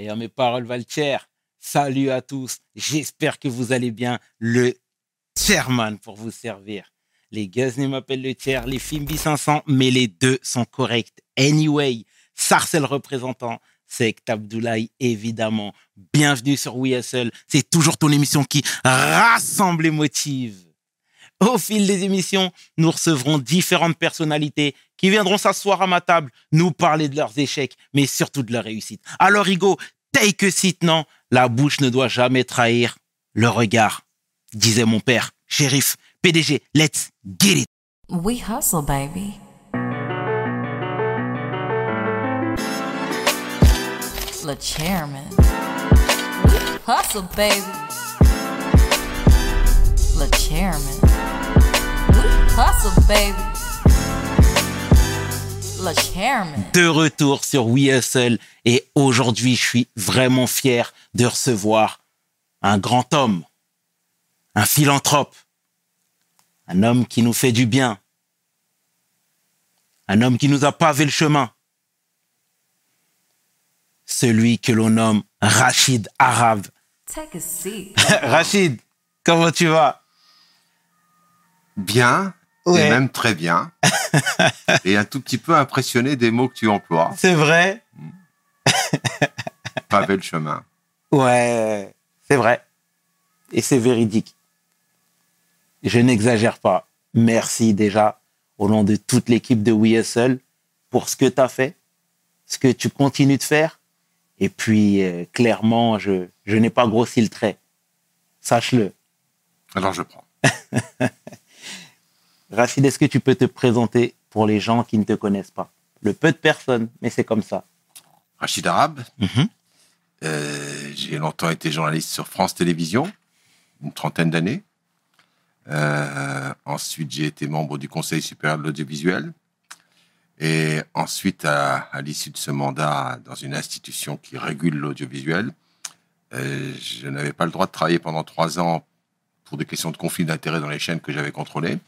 Et à mes paroles Valtier, salut à tous. J'espère que vous allez bien. Le chairman pour vous servir. Les Guzni m'appellent le tiers, les Fimbi 500, mais les deux sont corrects. Anyway, Sarcel représentant, c'est Abdoulaye, évidemment. Bienvenue sur WeSL. C'est toujours ton émission qui rassemble et motive. Au fil des émissions, nous recevrons différentes personnalités qui viendront s'asseoir à ma table, nous parler de leurs échecs, mais surtout de leurs réussites. Alors, Rigo, take a seat, non? La bouche ne doit jamais trahir le regard, disait mon père. Shérif, PDG, let's get it. We hustle, baby. Chairman. Hustle, baby. Chairman. Hustle, baby. Le chairman. de retour sur WeHustle et aujourd'hui, je suis vraiment fier de recevoir un grand homme, un philanthrope, un homme qui nous fait du bien, un homme qui nous a pavé le chemin, celui que l'on nomme Rachid Arabe. Take a seat. Rachid, comment tu vas? Bien, Ouais. et même très bien. et un tout petit peu impressionné des mots que tu emploies. C'est vrai Pavé le chemin. Ouais, c'est vrai. Et c'est véridique. Je n'exagère pas. Merci déjà au nom de toute l'équipe de WeSL pour ce que tu as fait, ce que tu continues de faire. Et puis, euh, clairement, je, je n'ai pas grossi le trait. Sache-le. Alors je prends. Rachid, est-ce que tu peux te présenter pour les gens qui ne te connaissent pas? Le peu de personnes, mais c'est comme ça. Rachid Arabe, Mhm. euh, j'ai longtemps été journaliste sur France Télévisions, une trentaine d'années. Euh, ensuite, j'ai été membre du Conseil supérieur de l'audiovisuel. Et ensuite, à, à l'issue de ce mandat dans une institution qui régule l'audiovisuel, euh, je n'avais pas le droit de travailler pendant trois ans pour des questions de conflit d'intérêts dans les chaînes que j'avais contrôlées.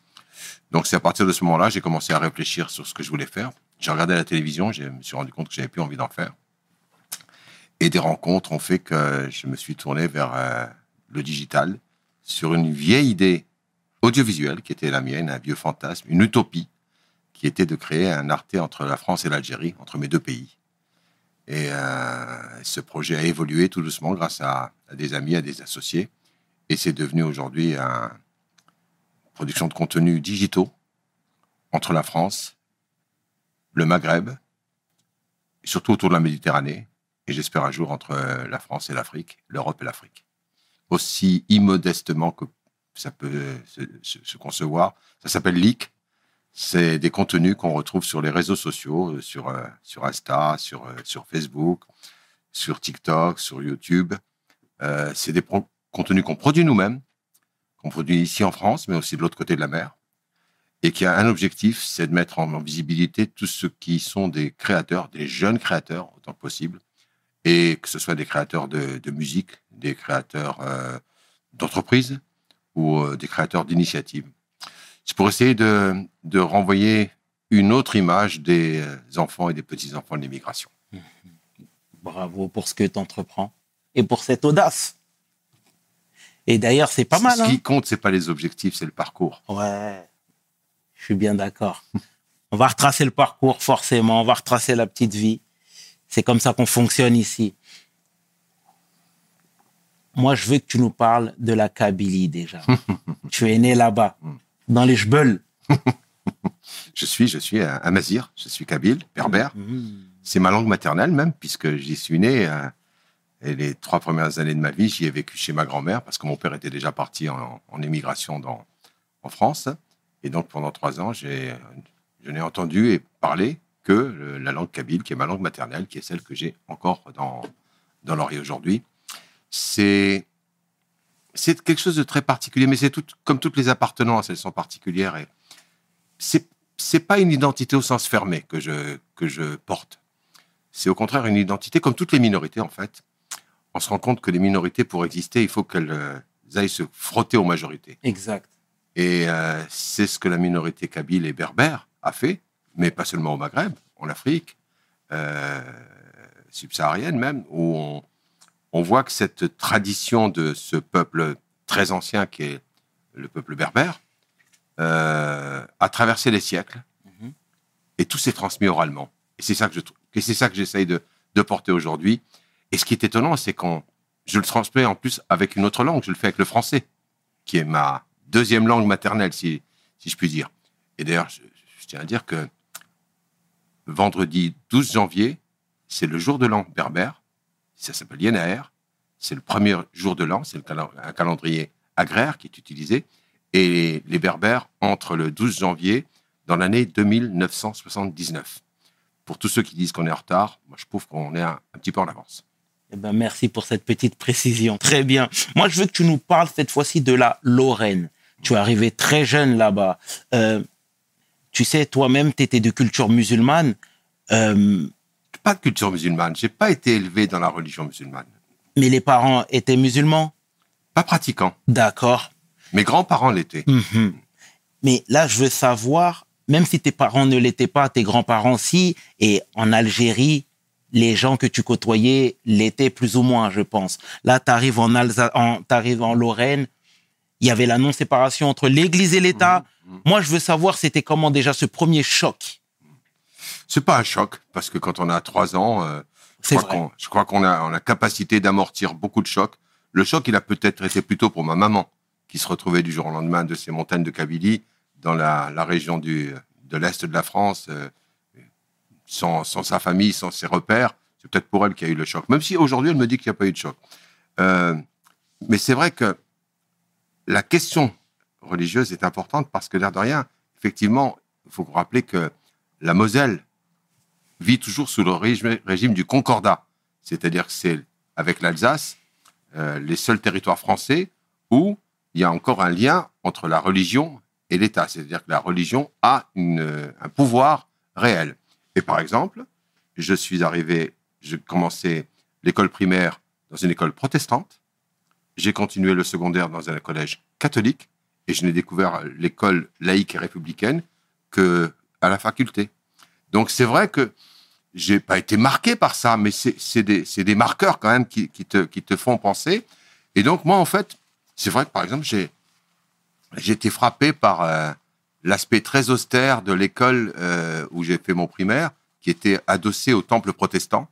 Donc, c'est à partir de ce moment-là, j'ai commencé à réfléchir sur ce que je voulais faire. J'ai regardé la télévision, je me suis rendu compte que j'avais plus envie d'en faire. Et des rencontres ont fait que je me suis tourné vers euh, le digital sur une vieille idée audiovisuelle qui était la mienne, un vieux fantasme, une utopie qui était de créer un Arte entre la France et l'Algérie, entre mes deux pays. Et euh, ce projet a évolué tout doucement grâce à, des amis, à des associés. Et c'est devenu aujourd'hui une production de contenus digitaux entre la France, le Maghreb, et surtout autour de la Méditerranée, et j'espère un jour entre euh, la France et l'Afrique, l'Europe et l'Afrique. Aussi immodestement que ça peut se, concevoir, ça s'appelle Leak. C'est des contenus qu'on retrouve sur les réseaux sociaux, euh, sur, euh, sur Insta, sur, sur Facebook, sur TikTok, sur YouTube. C'est des contenus qu'on produit nous-mêmes, qu'on produit ici en France, mais aussi de l'autre côté de la mer et qui a un objectif, c'est de mettre en, visibilité tous ceux qui sont des créateurs, des jeunes créateurs autant que possible, et que ce soit des créateurs de, musique, des créateurs euh, d'entreprise ou euh, des créateurs d'initiatives. C'est pour essayer de, de renvoyer une autre image des euh, enfants et des petits-enfants de l'immigration. Bravo pour ce que tu entreprends et pour cette audace. Et d'ailleurs, c'est pas mal. Ce hein. qui compte, c'est pas les objectifs, c'est le parcours. Ouais, je suis bien d'accord. On va retracer le parcours, forcément. On va retracer la petite vie. C'est comme ça qu'on fonctionne ici. Moi, je veux que tu nous parles de la Kabylie déjà. tu es né là-bas, dans les Jebel. Je suis, je suis un un Mazir, je suis kabyle, berbère. C'est ma langue maternelle même, puisque j'y suis né. euh, et les trois premières années de ma vie, j'y ai vécu chez ma grand-mère, parce que mon père était déjà parti en, émigration dans, en France. Et donc, pendant trois ans, je n'ai entendu et parlé que la langue kabyle, qui est ma langue maternelle, qui est celle que j'ai encore dans, dans l'oreille aujourd'hui. C'est, quelque chose de très particulier, mais c'est tout, comme toutes les appartenances, elles sont particulières. Et c'est pas une identité au sens fermé que je, que je porte. C'est au contraire une identité, comme toutes les minorités en fait. On se rend compte que les minorités, pour exister, il faut qu'elles euh, aillent se frotter aux majorités. Exact. Et euh, c'est ce que la minorité kabyle et berbère a fait, mais pas seulement au Maghreb, en Afrique, euh, subsaharienne même, où on, on voit que cette tradition de ce peuple très ancien qui est le peuple berbère euh, a traversé les siècles Mhm. et tout s'est transmis oralement. Et c'est ça que je trou- et c'est ça que j'essaye de, de porter aujourd'hui. Et ce qui est étonnant, c'est qu'on je le transmets en plus avec une autre langue. Je le fais avec le français, qui est ma deuxième langue maternelle, si, si je puis dire. Et d'ailleurs, je, tiens à dire que vendredi 12 janvier, c'est le jour de l'an berbère. Ça s'appelle Yenaer. C'est le premier jour de l'an. C'est un calendrier agraire qui est utilisé. Et les berbères entrent le 12 janvier dans l'année 2979. Pour tous ceux qui disent qu'on est en retard, moi je trouve qu'on est un petit peu en avance. Eh ben, merci pour cette petite précision. Très bien. Moi, je veux que tu nous parles cette fois-ci de la Lorraine. Tu es arrivé très jeune là-bas. Euh, tu sais, toi-même, tu étais de culture musulmane. Euh, Pas de culture musulmane. J'ai pas été élevé dans la religion musulmane. mais les parents étaient musulmans? Pas pratiquant. D'accord. Mes grands-parents l'étaient. Mhm. Mais là, je veux savoir, même si tes parents ne l'étaient pas, tes grands-parents si, et en Algérie, les gens que tu côtoyais l'étaient plus ou moins, je pense. Là, tu arrives en, Alsa en, en Lorraine, il y avait la non-séparation entre l'Église et l'État. Moi, je veux savoir, c'était comment déjà ce premier choc C'est pas un choc, parce que quand on a trois ans, euh, je crois qu'on- je crois qu'on a, on a la capacité d'amortir beaucoup de chocs. Le choc, il a peut-être été plutôt pour ma maman, qui se retrouvait du jour au lendemain de ces montagnes de Kabylie, dans la, la région du, de l'Est de la France, euh, sans, sa famille, sans ses repères. C'est peut-être pour elle qu'il y a eu le choc. Même si aujourd'hui, elle me dit qu'il n'y a pas eu de choc. Euh, mais c'est vrai que la question religieuse est importante parce que, l'air de rien, effectivement, il faut vous rappeler que la Moselle vit toujours sous le régime, du concordat. C'est-à-dire que c'est avec l'Alsace euh, les seuls territoires français où il y a encore un lien entre la religion et l'État. C'est-à-dire que la religion a un pouvoir réel. Et par exemple, je suis arrivé, je commençais l'école primaire dans une école protestante, j'ai continué le secondaire dans un collège catholique, et je n'ai découvert l'école laïque et républicaine que à la faculté. Donc c'est vrai que j'ai pas été marqué par ça, mais c'est des, marqueurs quand même qui, te, font penser. Et donc moi, en fait, c'est vrai que par exemple, j'ai j'ai été frappé par euh, l'aspect très austère de l'école euh, où j'ai fait mon primaire, qui était adossée au temple protestant.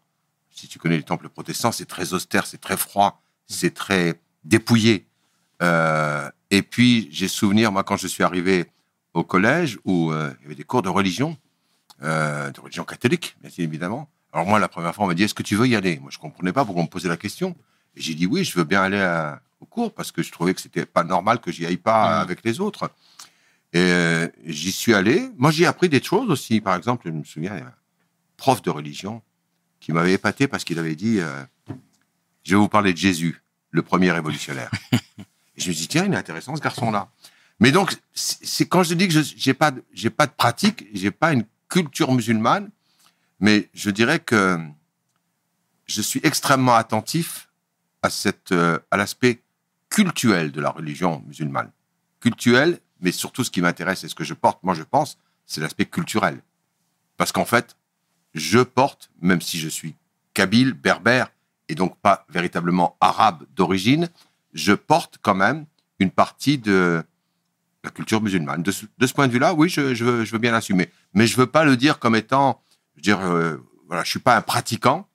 Si tu connais les temples protestants, c'est très austère, c'est très froid, c'est très dépouillé. Euh, et puis, j'ai souvenir, moi, quand je suis arrivé au collège, où euh, il y avait des cours de religion, de religion catholique, bien évidemment. Alors moi, la première fois, on m'a dit, est-ce que tu veux y aller? Moi, je comprenais pas pourquoi on me posait la question. Et j'ai dit, oui, je veux bien aller à- au cours, parce que je trouvais que c'était pas normal que j'y aille pas Mhm. avec les autres. Et euh, j'y suis allé. Moi, j'ai appris des choses aussi. Par exemple, je me souviens, un prof de religion qui m'avait épaté parce qu'il avait dit, euh, je vais vous parler de Jésus, le premier révolutionnaire. Et je me suis dit, tiens, il est intéressant ce garçon-là. Mais donc, c'est quand je dis que je j'ai pas, pas de pratique, j'ai pas une culture musulmane, mais je dirais que je suis extrêmement attentif à cette, euh, à l'aspect cultuel de la religion musulmane. Cultuel, mais surtout ce qui m'intéresse et ce que je porte, moi je pense, c'est l'aspect culturel. Parce qu'en fait, je porte, même si je suis kabyle, berbère, et donc pas véritablement arabe d'origine, je porte quand même une partie de la culture musulmane. De ce, de ce point de vue-là, oui, je, je veux, je veux bien l'assumer. Mais je veux pas le dire comme étant, je veux dire, euh, voilà, je suis pas un pratiquant.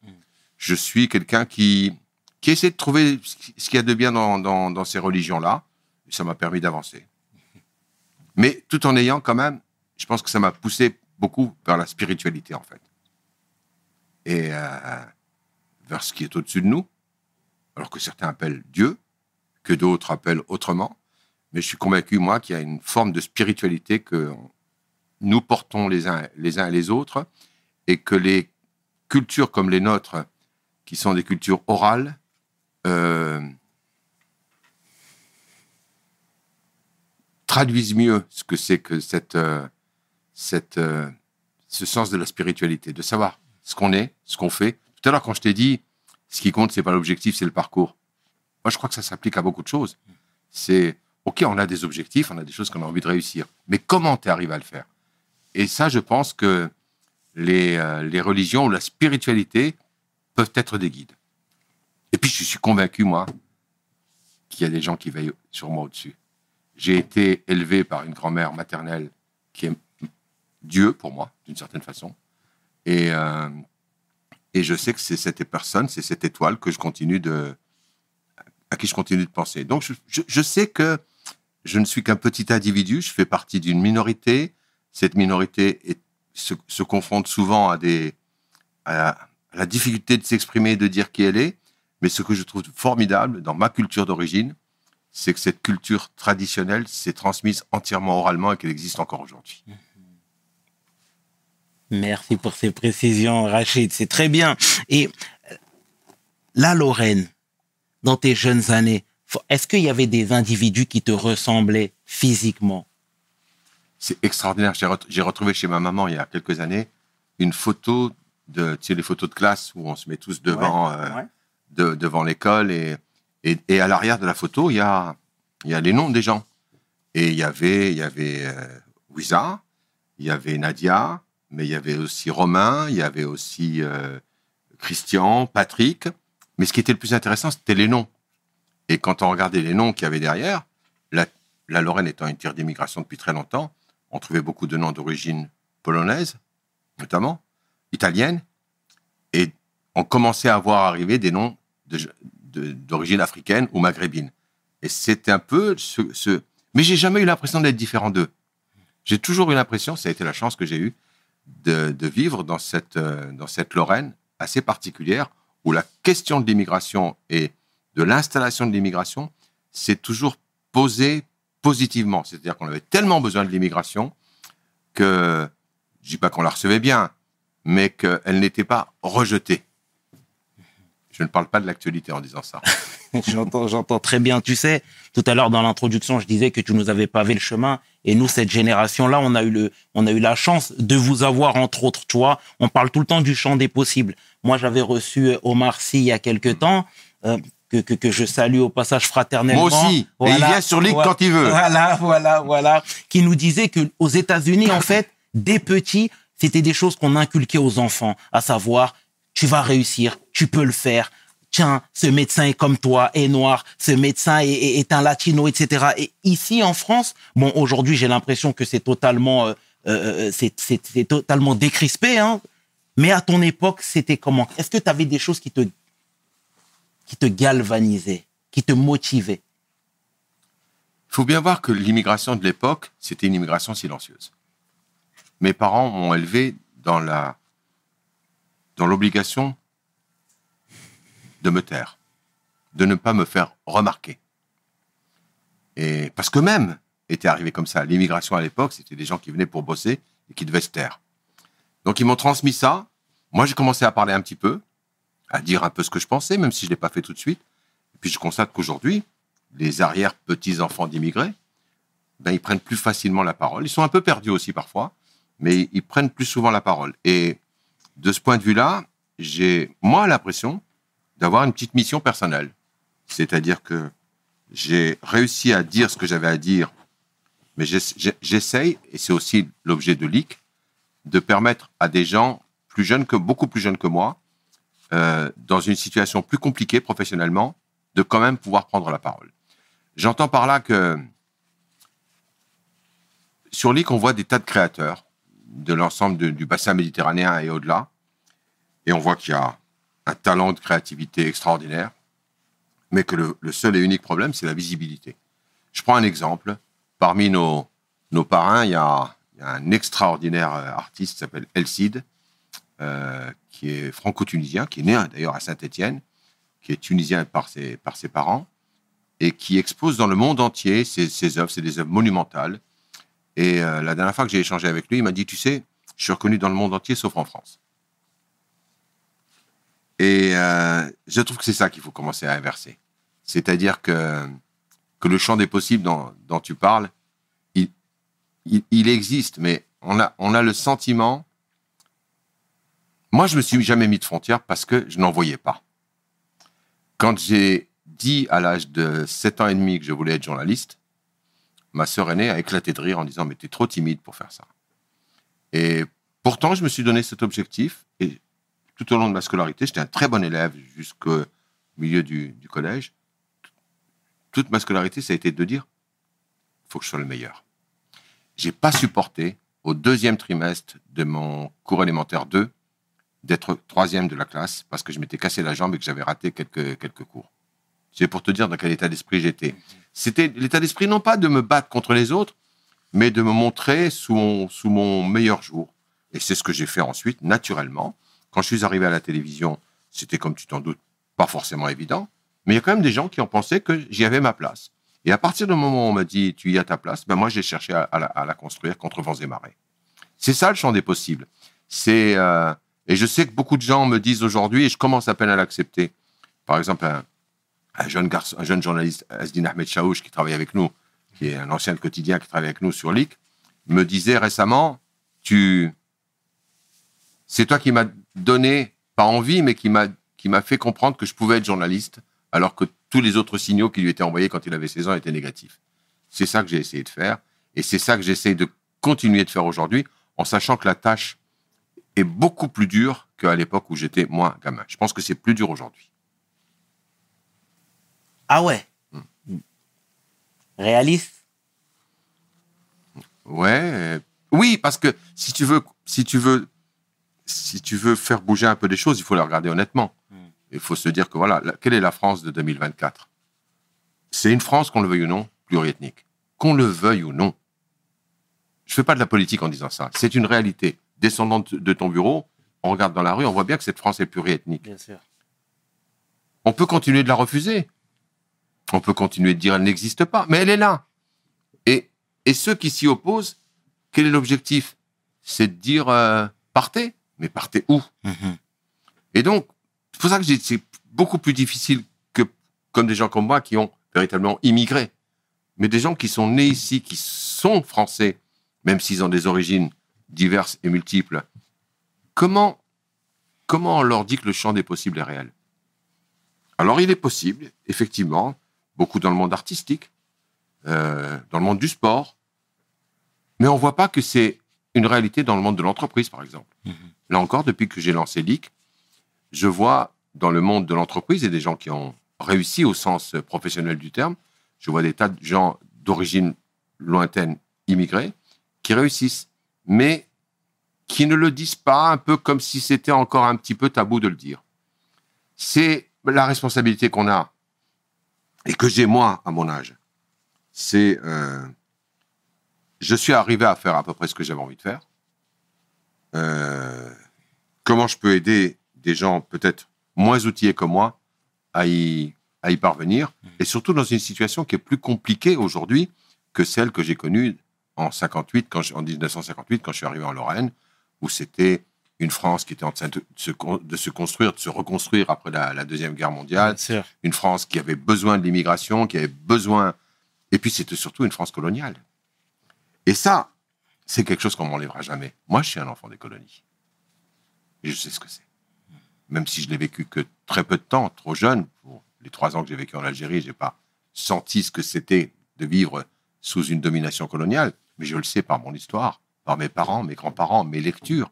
Je suis quelqu'un qui, qui essaie de trouver ce qui- ce qu'il y a de bien dans, dans, dans ces religions-là. Et ça m'a permis d'avancer. Mais tout en ayant quand même, je pense que ça m'a poussé beaucoup vers la spiritualité, en fait. Et euh, vers ce qui est au-dessus de nous, alors que certains appellent Dieu, que d'autres appellent autrement. Mais je suis convaincu, moi, qu'il y a une forme de spiritualité que nous portons les uns, les uns et les autres, et que les cultures comme les nôtres, qui sont des cultures orales, euh, traduisent mieux ce que c'est que cette, euh, cette, euh, ce sens de la spiritualité, de savoir ce qu'on est, ce qu'on fait. Tout à l'heure, quand je t'ai dit, ce qui compte, c'est pas l'objectif, c'est le parcours. Moi, je crois que ça s'applique à beaucoup de choses. C'est, OK, on a des objectifs, on a des choses qu'on a envie de réussir. Mais comment tu arrives à le faire? Et ça, je pense que les, euh, les religions ou la spiritualité peuvent être des guides. Et puis, je suis convaincu, moi, qu'il y a des gens qui veillent sur moi au-dessus. J'ai été élevé par une grand-mère maternelle qui est Dieu pour moi, d'une certaine façon. Et, euh, je sais que c'est cette personne, c'est cette étoile que je continue à qui je continue de penser. Donc, je, sais que je ne suis qu'un petit individu, je fais partie d'une minorité. Cette minorité se, confronte souvent à, à, à la difficulté de s'exprimer et de dire qui elle est. Mais ce que je trouve formidable dans ma culture d'origine, c'est que cette culture traditionnelle s'est transmise entièrement oralement et qu'elle existe encore aujourd'hui. Merci pour ces précisions, Rachid. C'est très bien. Et euh, la Lorraine, dans tes jeunes années, est-ce qu'il y avait des individus qui te ressemblaient physiquement? C'est extraordinaire. J'ai ret- j'ai retrouvé chez ma maman il y a quelques années une photo de, tu sais, les photos de classe où on se met tous devant, Ouais, euh, ouais. de- devant l'école et, et, à l'arrière de la photo, il y a, les noms des gens. Et il y avait, il y avait euh, Wiza, il y avait Nadia, mais il y avait aussi Romain, il y avait aussi euh, Christian, Patrick. Mais ce qui était le plus intéressant, c'était les noms. Et quand on regardait les noms qu'il y avait derrière, la, la Lorraine étant une terre d'immigration depuis très longtemps, on trouvait beaucoup de noms d'origine polonaise, notamment, italienne, et on commençait à voir arriver des noms de- d'origine africaine ou maghrébine. Et c'était un peu ce, Mais j'ai jamais eu l'impression d'être différent d'eux. J'ai toujours eu l'impression, ça a été la chance que j'ai eue, de, de vivre dans cette, euh, dans cette Lorraine assez particulière où la question de l'immigration et de l'installation de l'immigration s'est toujours posée positivement. C'est-à-dire qu'on avait tellement besoin de l'immigration que, je dis pas qu'on la recevait bien, mais qu'elle n'était pas rejetée. Je ne parle pas de l'actualité en disant ça. J'entends, j'entends très bien. Tu sais, tout à l'heure dans l'introduction, je disais que tu nous avais pavé le chemin. Et nous, cette génération-là, on a eu le, on a eu la chance de vous avoir, entre autres, tu vois. On parle tout le temps du champ des possibles. Moi, j'avais reçu euh, Omar Sy il y a quelque temps, euh, que, que, que je salue au passage fraternellement. Moi aussi. Et il vient sur Ligue Voilà. quand il veut. Voilà, voilà, voilà. Qui nous disait que aux États-Unis, en fait, des petits, c'était des choses qu'on inculquait aux enfants, à savoir, tu vas réussir, tu peux le faire. Tiens, ce médecin est comme toi, est noir, ce médecin est, un latino, etc. Et ici en France, bon, aujourd'hui, j'ai l'impression que c'est totalement, euh, euh, c'est, c'est, c'est totalement décrispé, hein. Mais à ton époque, c'était comment? Est-ce que tu avais des choses qui te, qui te galvanisaient, qui te motivaient? Il faut bien voir que l'immigration de l'époque, c'était une immigration silencieuse. Mes parents m'ont élevé dans la dans l'obligation de me taire, de ne pas me faire remarquer. Et parce que même était arrivé comme ça, l'immigration à l'époque, c'était des gens qui venaient pour bosser et qui devaient se taire. Donc ils m'ont transmis ça. Moi, j'ai commencé à parler un petit peu, à dire un peu ce que je pensais, même si je l'ai pas fait tout de suite. Et puis je constate qu'aujourd'hui, les arrière-petits-enfants d'immigrés, ben, ils prennent plus facilement la parole. Ils sont un peu perdus aussi parfois, mais ils prennent plus souvent la parole. Et de ce point de vue-là, j'ai, moi, l'impression d'avoir une petite mission personnelle. C'est-à-dire que j'ai réussi à dire ce que j'avais à dire, mais j'essaye, et c'est aussi l'objet de l'IC, de permettre à des gens plus jeunes que, beaucoup plus jeunes que moi, euh, dans une situation plus compliquée professionnellement, de quand même pouvoir prendre la parole. J'entends par là que sur l'IC, on voit des tas de créateurs de l'ensemble du bassin méditerranéen et au-delà. Et on voit qu'il y a un talent de créativité extraordinaire, mais que le, seul et unique problème, c'est la visibilité. Je prends un exemple. Parmi nos, nos parrains, il y a, un extraordinaire euh, artiste qui s'appelle El Cid, euh, qui est franco-tunisien, qui est né hein, d'ailleurs à Saint-Étienne, qui est tunisien par ses, par ses parents, et qui expose dans le monde entier ses, ses œuvres. C'est des œuvres monumentales. Et euh, la dernière fois que j'ai échangé avec lui, il m'a dit, tu sais, je suis reconnu dans le monde entier, sauf en France. Et euh, je trouve que c'est ça qu'il faut commencer à inverser. C'est-à-dire que, que le champ des possibles dont, tu parles, il, existe, mais on a, on a le sentiment... Moi, je me suis jamais mis de frontières parce que je n'en voyais pas. Quand j'ai dit à l'âge de 7 ans et demi que je voulais être journaliste, ma sœur aînée a éclaté de rire en disant Mais t'es trop timide pour faire ça. Et pourtant, je me suis donné cet objectif et tout au long de ma scolarité, j'étais un très bon élève jusqu'au milieu du, collège. Toute ma scolarité, ça a été de dire, faut que je sois le meilleur. J'ai pas supporté au deuxième trimestre de mon cours élémentaire 2 d'être troisième de la classe parce que je m'étais cassé la jambe et que j'avais raté quelques, quelques cours. C'est pour te dire dans quel état d'esprit j'étais. C'était l'état d'esprit non pas de me battre contre les autres, mais de me montrer sous mon, sous mon meilleur jour. Et c'est ce que j'ai fait ensuite, naturellement. Quand je suis arrivé à la télévision, c'était comme tu t'en doutes, pas forcément évident, mais il y a quand même des gens qui ont pensé que j'y avais ma place. Et à partir du moment où on m'a dit tu y as ta place, ben moi j'ai cherché à, la, construire contre vents et marées. C'est ça le champ des possibles. C'est euh, et je sais que beaucoup de gens me disent aujourd'hui, et je commence à peine à l'accepter. Par exemple, un, un jeune garçon, un jeune journaliste, Asdin Ahmed Chaouch, qui travaille avec nous, qui est un ancien quotidien qui travaille avec nous sur LIC, me disait récemment, tu, c'est toi qui m'as donné, pas envie, mais qui m'a, qui m'a fait comprendre que je pouvais être journaliste, alors que tous les autres signaux qui lui étaient envoyés quand il avait 16 ans étaient négatifs. C'est ça que j'ai essayé de faire, et c'est ça que j'essaie de continuer de faire aujourd'hui, en sachant que la tâche est beaucoup plus dure qu'à l'époque où j'étais, moi, gamin. Je pense que c'est plus dur aujourd'hui. Ah ouais? Réaliste? Ouais. euh, Oui, parce que si tu veux, si tu veux, si tu veux faire bouger un peu les choses, il faut les regarder honnêtement. Mm. Il faut se dire que voilà, la- quelle est la France de 2024 C'est une France, qu'on le veuille ou non, pluriethnique. Qu'on le veuille ou non. Je fais pas de la politique en disant ça. C'est une réalité. Descendant de de ton bureau, on regarde dans la rue, on voit bien que cette France est pluriethnique. Bien sûr. On peut continuer de la refuser. On peut continuer de dire elle n'existe pas, mais elle est là. Et, et ceux qui s'y opposent, quel est l'objectif? C'est de dire euh, partez, mais partez où? Mhm. Et donc, c'est pour ça que c'est beaucoup plus difficile que comme des gens comme moi qui ont véritablement immigré. Mais des gens qui sont nés ici, qui sont français, même s'ils ont des origines diverses et multiples. Comment, comment on leur dit que le champ des possibles est réel? Alors, il est possible, effectivement, beaucoup dans le monde artistique, euh, dans le monde du sport, mais on voit pas que c'est une réalité dans le monde de l'entreprise, par exemple. Mhm. Là encore, depuis que j'ai lancé LIC, je vois dans le monde de l'entreprise et des gens qui ont réussi au sens professionnel du terme, je vois des tas de gens d'origine lointaine, immigrés, qui réussissent, mais qui ne le disent pas un peu comme si c'était encore un petit peu tabou de le dire. C'est la responsabilité qu'on a et que j'ai moi à mon âge. C'est euh, je suis arrivé à faire à peu près ce que j'avais envie de faire. Euh, comment je peux aider des gens peut-être moins outillés que moi à y, à y parvenir, et surtout dans une situation qui est plus compliquée aujourd'hui que celle que j'ai connue en 58, quand je- en 1958, quand je suis arrivé en Lorraine, où c'était une France qui était en train de se, con- de se construire, de se reconstruire après la, la Deuxième Guerre mondiale, une France qui avait besoin de l'immigration, qui avait besoin... Et puis c'était surtout une France coloniale. Et ça, c'est quelque chose qu'on m'enlèvera jamais. Moi, je suis un enfant des colonies. Et je sais ce que c'est. Même si je l'ai vécu que très peu de temps, trop jeune, pour les trois ans que j'ai vécu en Algérie, j'ai pas senti ce que c'était de vivre sous une domination coloniale, mais je le sais par mon histoire, par mes parents, mes grands-parents, mes lectures.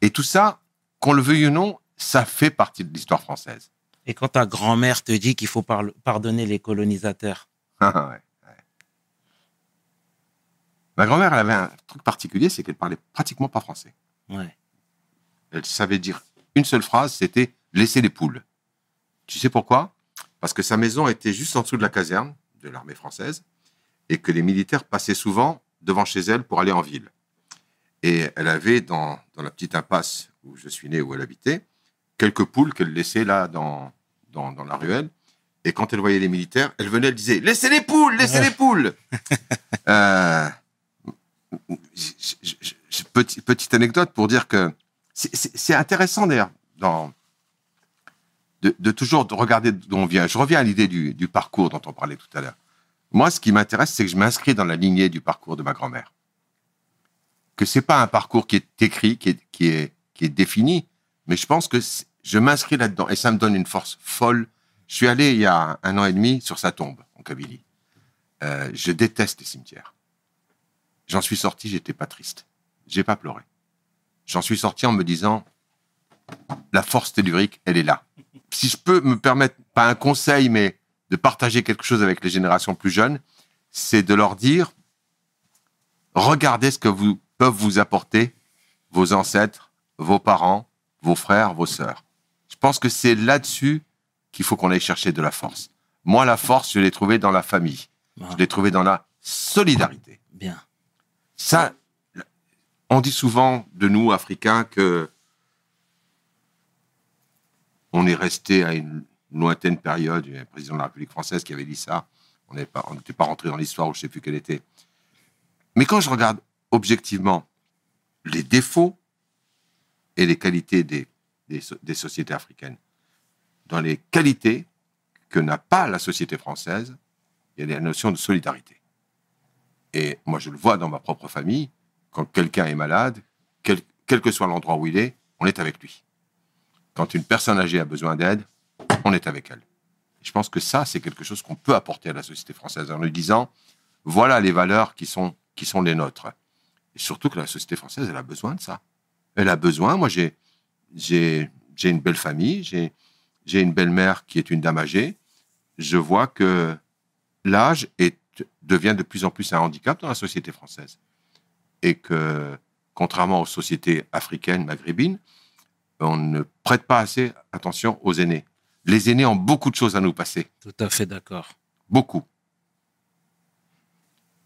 Et tout ça, qu'on le veuille ou non, ça fait partie de l'histoire française. Et quand ta grand-mère te dit qu'il faut pardonner les colonisateurs, Ah, ouais, ouais. Ma grand-mère, elle avait un truc particulier, c'est qu'elle parlait pratiquement pas français. ouais. Elle savait dire une seule phrase, c'était laisser les poules. Tu sais pourquoi? Parce que sa maison était juste en dessous de la caserne de l'armée française et que les militaires passaient souvent devant chez elle pour aller en ville. Et elle avait dans, dans la petite impasse où je suis né, où elle habitait, quelques poules qu'elle laissait là dans, dans, dans la ruelle. Et quand elle voyait les militaires, elle venait, elle disait Laissez les poules, laissez les poules Euh, je- je- je- je- petit- Petite anecdote pour dire que c'est- intéressant d'ailleurs de, de toujours de regarder d'où on vient. Je reviens à l'idée du, du parcours dont on parlait tout à l'heure. Moi, ce qui m'intéresse, c'est que je m'inscris dans la lignée du parcours de ma grand-mère. Que c'est pas un parcours qui est écrit, qui est, qui est, qui est défini, mais je pense que je m'inscris là-dedans et ça me donne une force folle. Je suis allé il y a un an et demi sur sa tombe en Kabylie. Euh, je déteste les cimetières. J'en suis sorti, j'étais pas triste. J'ai pas pleuré. J'en suis sorti en me disant, la force tellurique, elle est là. Si je peux me permettre, pas un conseil, mais de partager quelque chose avec les générations plus jeunes, c'est de leur dire, regardez ce que vous, peuvent vous apporter vos ancêtres, vos parents, vos frères, vos sœurs. Je pense que c'est là-dessus qu'il faut qu'on aille chercher de la force. Moi, la force, je l'ai trouvée dans la famille. Ah, Je l'ai trouvée dans la solidarité. bien. Ça, on dit souvent de nous, Africains, que on est resté à une lointaine période. Il y a un président de la République française qui avait dit ça. On n'était pas rentré dans l'histoire où je ne sais plus quelle était. Mais quand je regarde objectivement les défauts et les qualités des sociétés africaines, dans les qualités que n'a pas la société française, il y a la notion de solidarité. Et moi, je le vois dans ma propre famille, quand quelqu'un est malade, quel, que soit l'endroit où il est, on est avec lui. Quand une personne âgée a besoin d'aide, on est avec elle. Je pense que ça, c'est quelque chose qu'on peut apporter à la société française en lui disant, voilà les valeurs qui sont, qui sont les nôtres. Et surtout que la société française, elle a besoin de ça. Elle a besoin, moi j'ai, j'ai, j'ai une belle famille, j'ai, j'ai une belle-mère qui est une dame âgée. Je vois que l'âge est, devient de plus en plus un handicap dans la société française. Et que, contrairement aux sociétés africaines, maghrébines, on ne prête pas assez attention aux aînés. Les aînés ont beaucoup de choses à nous passer. Tout à fait d'accord. Beaucoup.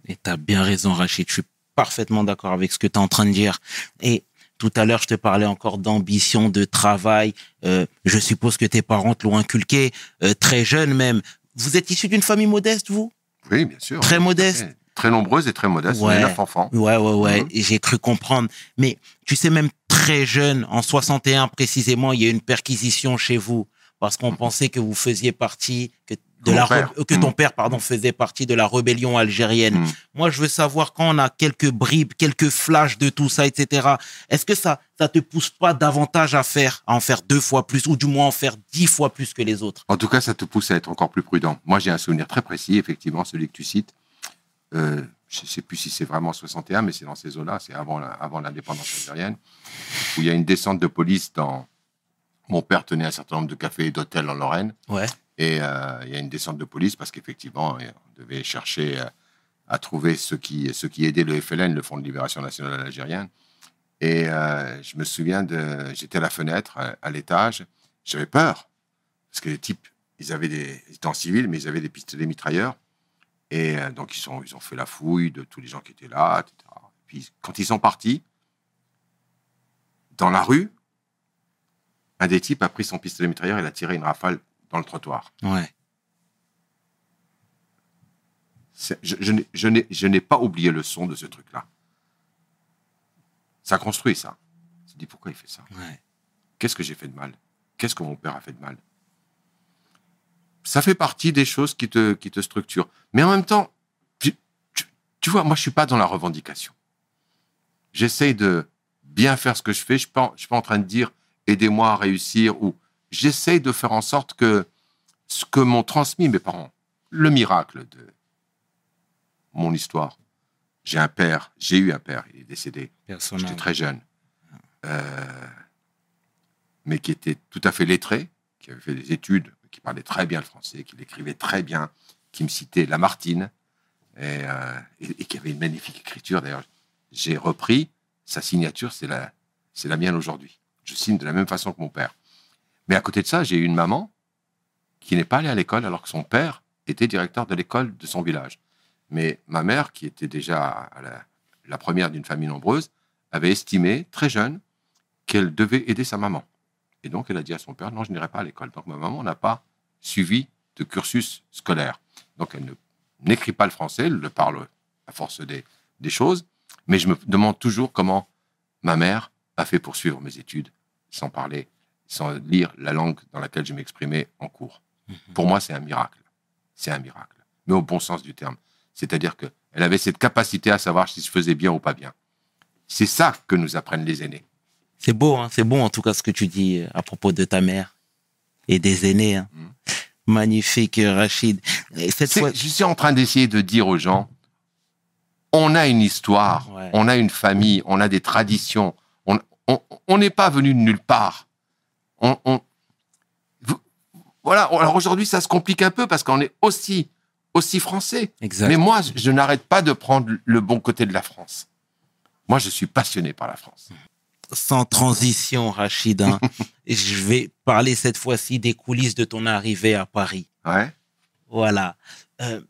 Et tu as bien raison, Rachid. Je suis parfaitement d'accord avec ce que tu es en train de dire. Et tout à l'heure, je te parlais encore d'ambition, de travail. Euh, je suppose que tes parents te l'ont inculqué, euh, très jeune même. Vous êtes issu d'une famille modeste, vous? Oui, bien sûr. Très modeste. Très, très nombreuse et très modeste. On Ouais. est neuf enfants. Ouais, ouais, ouais. Mhm. Et J'ai cru comprendre. Mais tu sais, même très jeune, en 61 précisément, il y a eu une perquisition chez vous parce qu'on pensait que vous faisiez partie que de Mon la père. que ton Mhm. père pardon faisait partie de la rébellion algérienne. Mhm. Moi, je veux savoir quand on a quelques bribes, quelques flashs de tout ça, etc. Est-ce que ça ça te pousse pas davantage à faire, à en faire deux fois plus ou du moins en faire dix fois plus que les autres? En tout cas, ça te pousse à être encore plus prudent. Moi, j'ai un souvenir très précis, effectivement, celui que tu cites. Euh, je ne sais plus si c'est vraiment 61, mais c'est dans ces eaux-là, c'est avant, l'indépendance algérienne, où il y a une descente de police dans... Mon père tenait un certain nombre de cafés et d'hôtels en Lorraine, Ouais. et euh, il y a une descente de police parce qu'effectivement, euh, on devait chercher à trouver ceux qui, ceux qui aidaient le FLN, le Front de Libération Nationale Algérienne. Et euh, je me souviens de... J'étais à la fenêtre, à, à l'étage, j'avais peur, parce que les types, ils avaient des, ils étaient en civil, mais ils avaient des pistolets mitrailleurs. Et euh, donc, ils, sont, ils ont fait la fouille de tous les gens qui étaient là, etc. Puis, quand ils sont partis, dans la rue, un des types a pris son pistolet mitrailleur et il a tiré une rafale dans le trottoir. Ouais. Je, n'ai- je pas oublié le son de ce truc-là. Ça construit ça. Je me dis pourquoi il fait ça? Ouais. Qu'est-ce que j'ai fait de mal? Qu'est-ce que mon père a fait de mal? Ça fait partie des choses qui te, qui te structurent. Mais en même temps, tu, tu- tu vois, moi, je suis pas dans la revendication. J'essaye de bien faire ce que je fais. Je ne suis, pas- en train de dire aidez-moi à réussir ou j'essaye de faire en sorte que ce que m'ont transmis mes parents, le miracle de mon histoire. J'ai un père, j'ai eu un père, il est décédé. J'étais très jeune. Euh, mais qui était tout à fait lettré, qui avait fait des études, qui parlait très bien le français, qui l'écrivait très bien, qui me citait Lamartine, et, euh, et, et qui avait une magnifique écriture. D'ailleurs, j'ai repris sa signature, c'est la, c'est la mienne aujourd'hui. Je signe de la même façon que mon père. Mais à côté de ça, j'ai eu une maman qui n'est pas allée à l'école alors que son père était directeur de l'école de son village. Mais ma mère, qui était déjà la première d'une famille nombreuse, avait estimé, très jeune, qu'elle devait aider sa maman. Et donc, elle a dit à son père, non, je n'irai pas à l'école. Donc, ma maman n'a pas suivi de cursus scolaire. Donc, elle n'écrit pas le français, elle le parle à force des, des choses. Mais je me demande toujours comment ma mère a fait poursuivre mes études sans parler, sans lire la langue dans laquelle je m'exprimais en cours. Pour moi, c'est un miracle. C'est un miracle. Mais au bon sens du terme. C'est-à-dire qu'elle avait cette capacité à savoir si je faisais bien ou pas bien. C'est ça que nous apprennent les aînés. C'est beau, hein, c'est bon en tout cas ce que tu dis euh, à propos de ta mère et des aînés. hein. Mhm. Magnifique, euh, Rachid. Et cette fois, Je suis en train d'essayer de dire aux gens, on a une histoire, Ouais. on a une famille, on a des traditions. On on- on n'est pas venu de nulle part. on, on- vous- voilà. Alors aujourd'hui, ça se complique un peu parce qu'on est aussi, aussi français. Exact. Mais moi, je, je n'arrête pas de prendre le bon côté de la France. Moi, je suis passionné par la France. Sans transition, Rachid, hein, je vais parler cette fois-ci des coulisses de ton arrivée à Paris. Ouais. Voilà. Euh,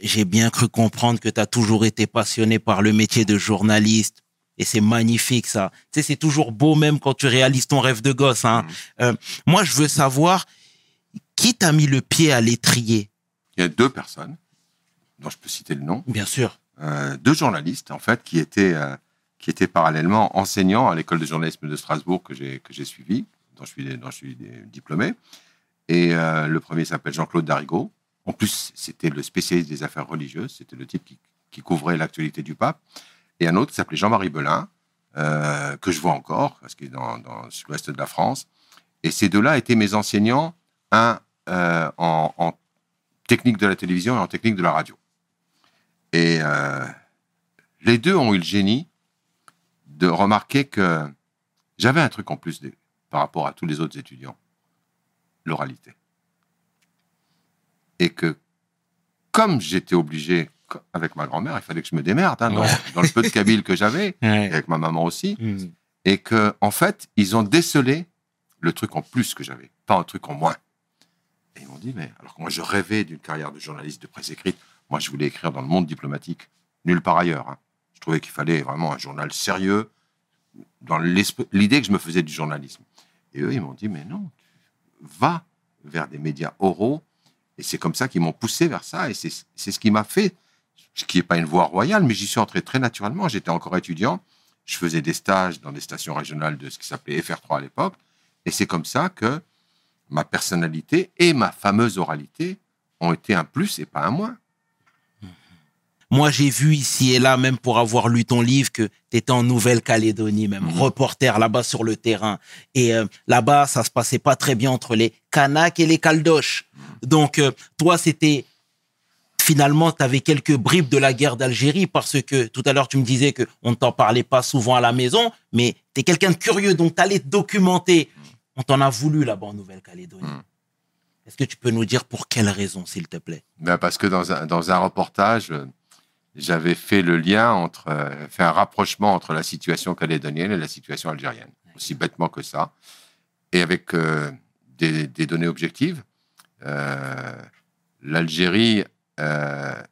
J'ai bien cru comprendre que tu as toujours été passionné par le métier de journaliste. Et c'est magnifique, ça. Tu sais, c'est toujours beau même quand tu réalises ton rêve de gosse. Hein. Euh, moi, je veux savoir qui t'a mis le pied à l'étrier? Il y a deux personnes dont je peux citer le nom. Bien sûr. euh, deux journalistes en fait qui étaient qui étaient parallèlement enseignants à l'école de journalisme de Strasbourg que j'ai que j'ai suivi, dont je suis dont je suis diplômé. Et euh, le premier s'appelle Jean-Claude Darigo. En plus, c'était le spécialiste des affaires religieuses. C'était le type qui, qui couvrait l'actualité du pape. Et un autre s'appelait Jean-Marie Belin, euh, que je vois encore, parce qu'il est dans, dans l'ouest de la France. Et ces deux-là étaient mes enseignants, un euh, en, en technique de la télévision et en technique de la radio. Et les deux ont eu le génie de remarquer que j'avais un truc en plus de- par rapport à tous les autres étudiants, l'oralité. Et que comme j'étais obligé, avec ma grand-mère, il fallait que je me démerde hein, dans, Ouais. dans le peu de kabyle que j'avais, et avec ma maman aussi, Mm. et que en fait, ils ont décelé le truc en plus que j'avais, pas un truc en moins. Et ils m'ont dit, mais alors que moi je rêvais d'une carrière de journaliste de presse écrite, moi je voulais écrire dans le monde diplomatique, nulle part ailleurs. hein. Je trouvais qu'il fallait vraiment un journal sérieux, dans l'idée que je me faisais du journalisme. Et eux, ils m'ont dit, mais non, va vers des médias oraux. Et c'est comme ça qu'ils m'ont poussé vers ça. Et c'est ce qui m'a fait, ce qui n'est pas une voie royale, mais j'y suis entré très naturellement. J'étais encore étudiant. Je faisais des stages dans des stations régionales de ce qui s'appelait FR3 à l'époque. Et c'est comme ça que ma personnalité et ma fameuse oralité ont été un plus et pas un moins. Moi, j'ai vu ici et là, même pour avoir lu ton livre, que tu étais en Nouvelle-Calédonie, même Mhm. reporter là-bas sur le terrain. Et euh, là-bas, ça se passait pas très bien entre les Kanaks et les Caldoches. Donc, euh, toi, c'était finalement, tu avais quelques bribes de la guerre d'Algérie parce que tout à l'heure, tu me disais que on ne t'en parlait pas souvent à la maison, mais tu es quelqu'un de curieux, donc tu allais te documenter. On t'en a voulu là-bas en Nouvelle-Calédonie. Mhm. Est-ce que tu peux nous dire pour quelle raison, s'il te plaît? Ben, parce que dans un, dans un reportage, j'avais fait le lien entre, euh, fait un rapprochement entre la situation calédonienne et la situation algérienne. Aussi bêtement que ça. Et avec euh, des, des données objectives, euh, l'Algérie euh,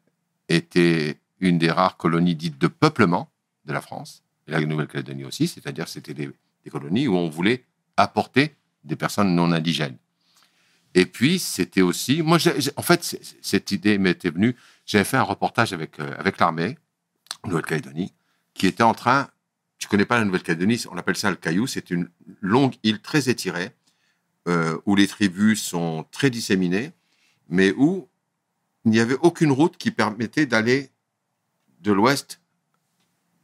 était une des rares colonies dites de peuplement de la France, et la Nouvelle-Calédonie aussi, c'est-à-dire c'était des, des colonies où on voulait apporter des personnes non indigènes. Et puis, c'était aussi. Moi, en fait, cette idée m'était venue. J'avais fait un reportage avec, euh, avec l'armée, Nouvelle-Calédonie, qui était en train. Tu connais pas la Nouvelle-Calédonie, on appelle ça le Caillou. C'est une longue île très étirée, euh, où les tribus sont très disséminées, mais où il n'y avait aucune route qui permettait d'aller de l'ouest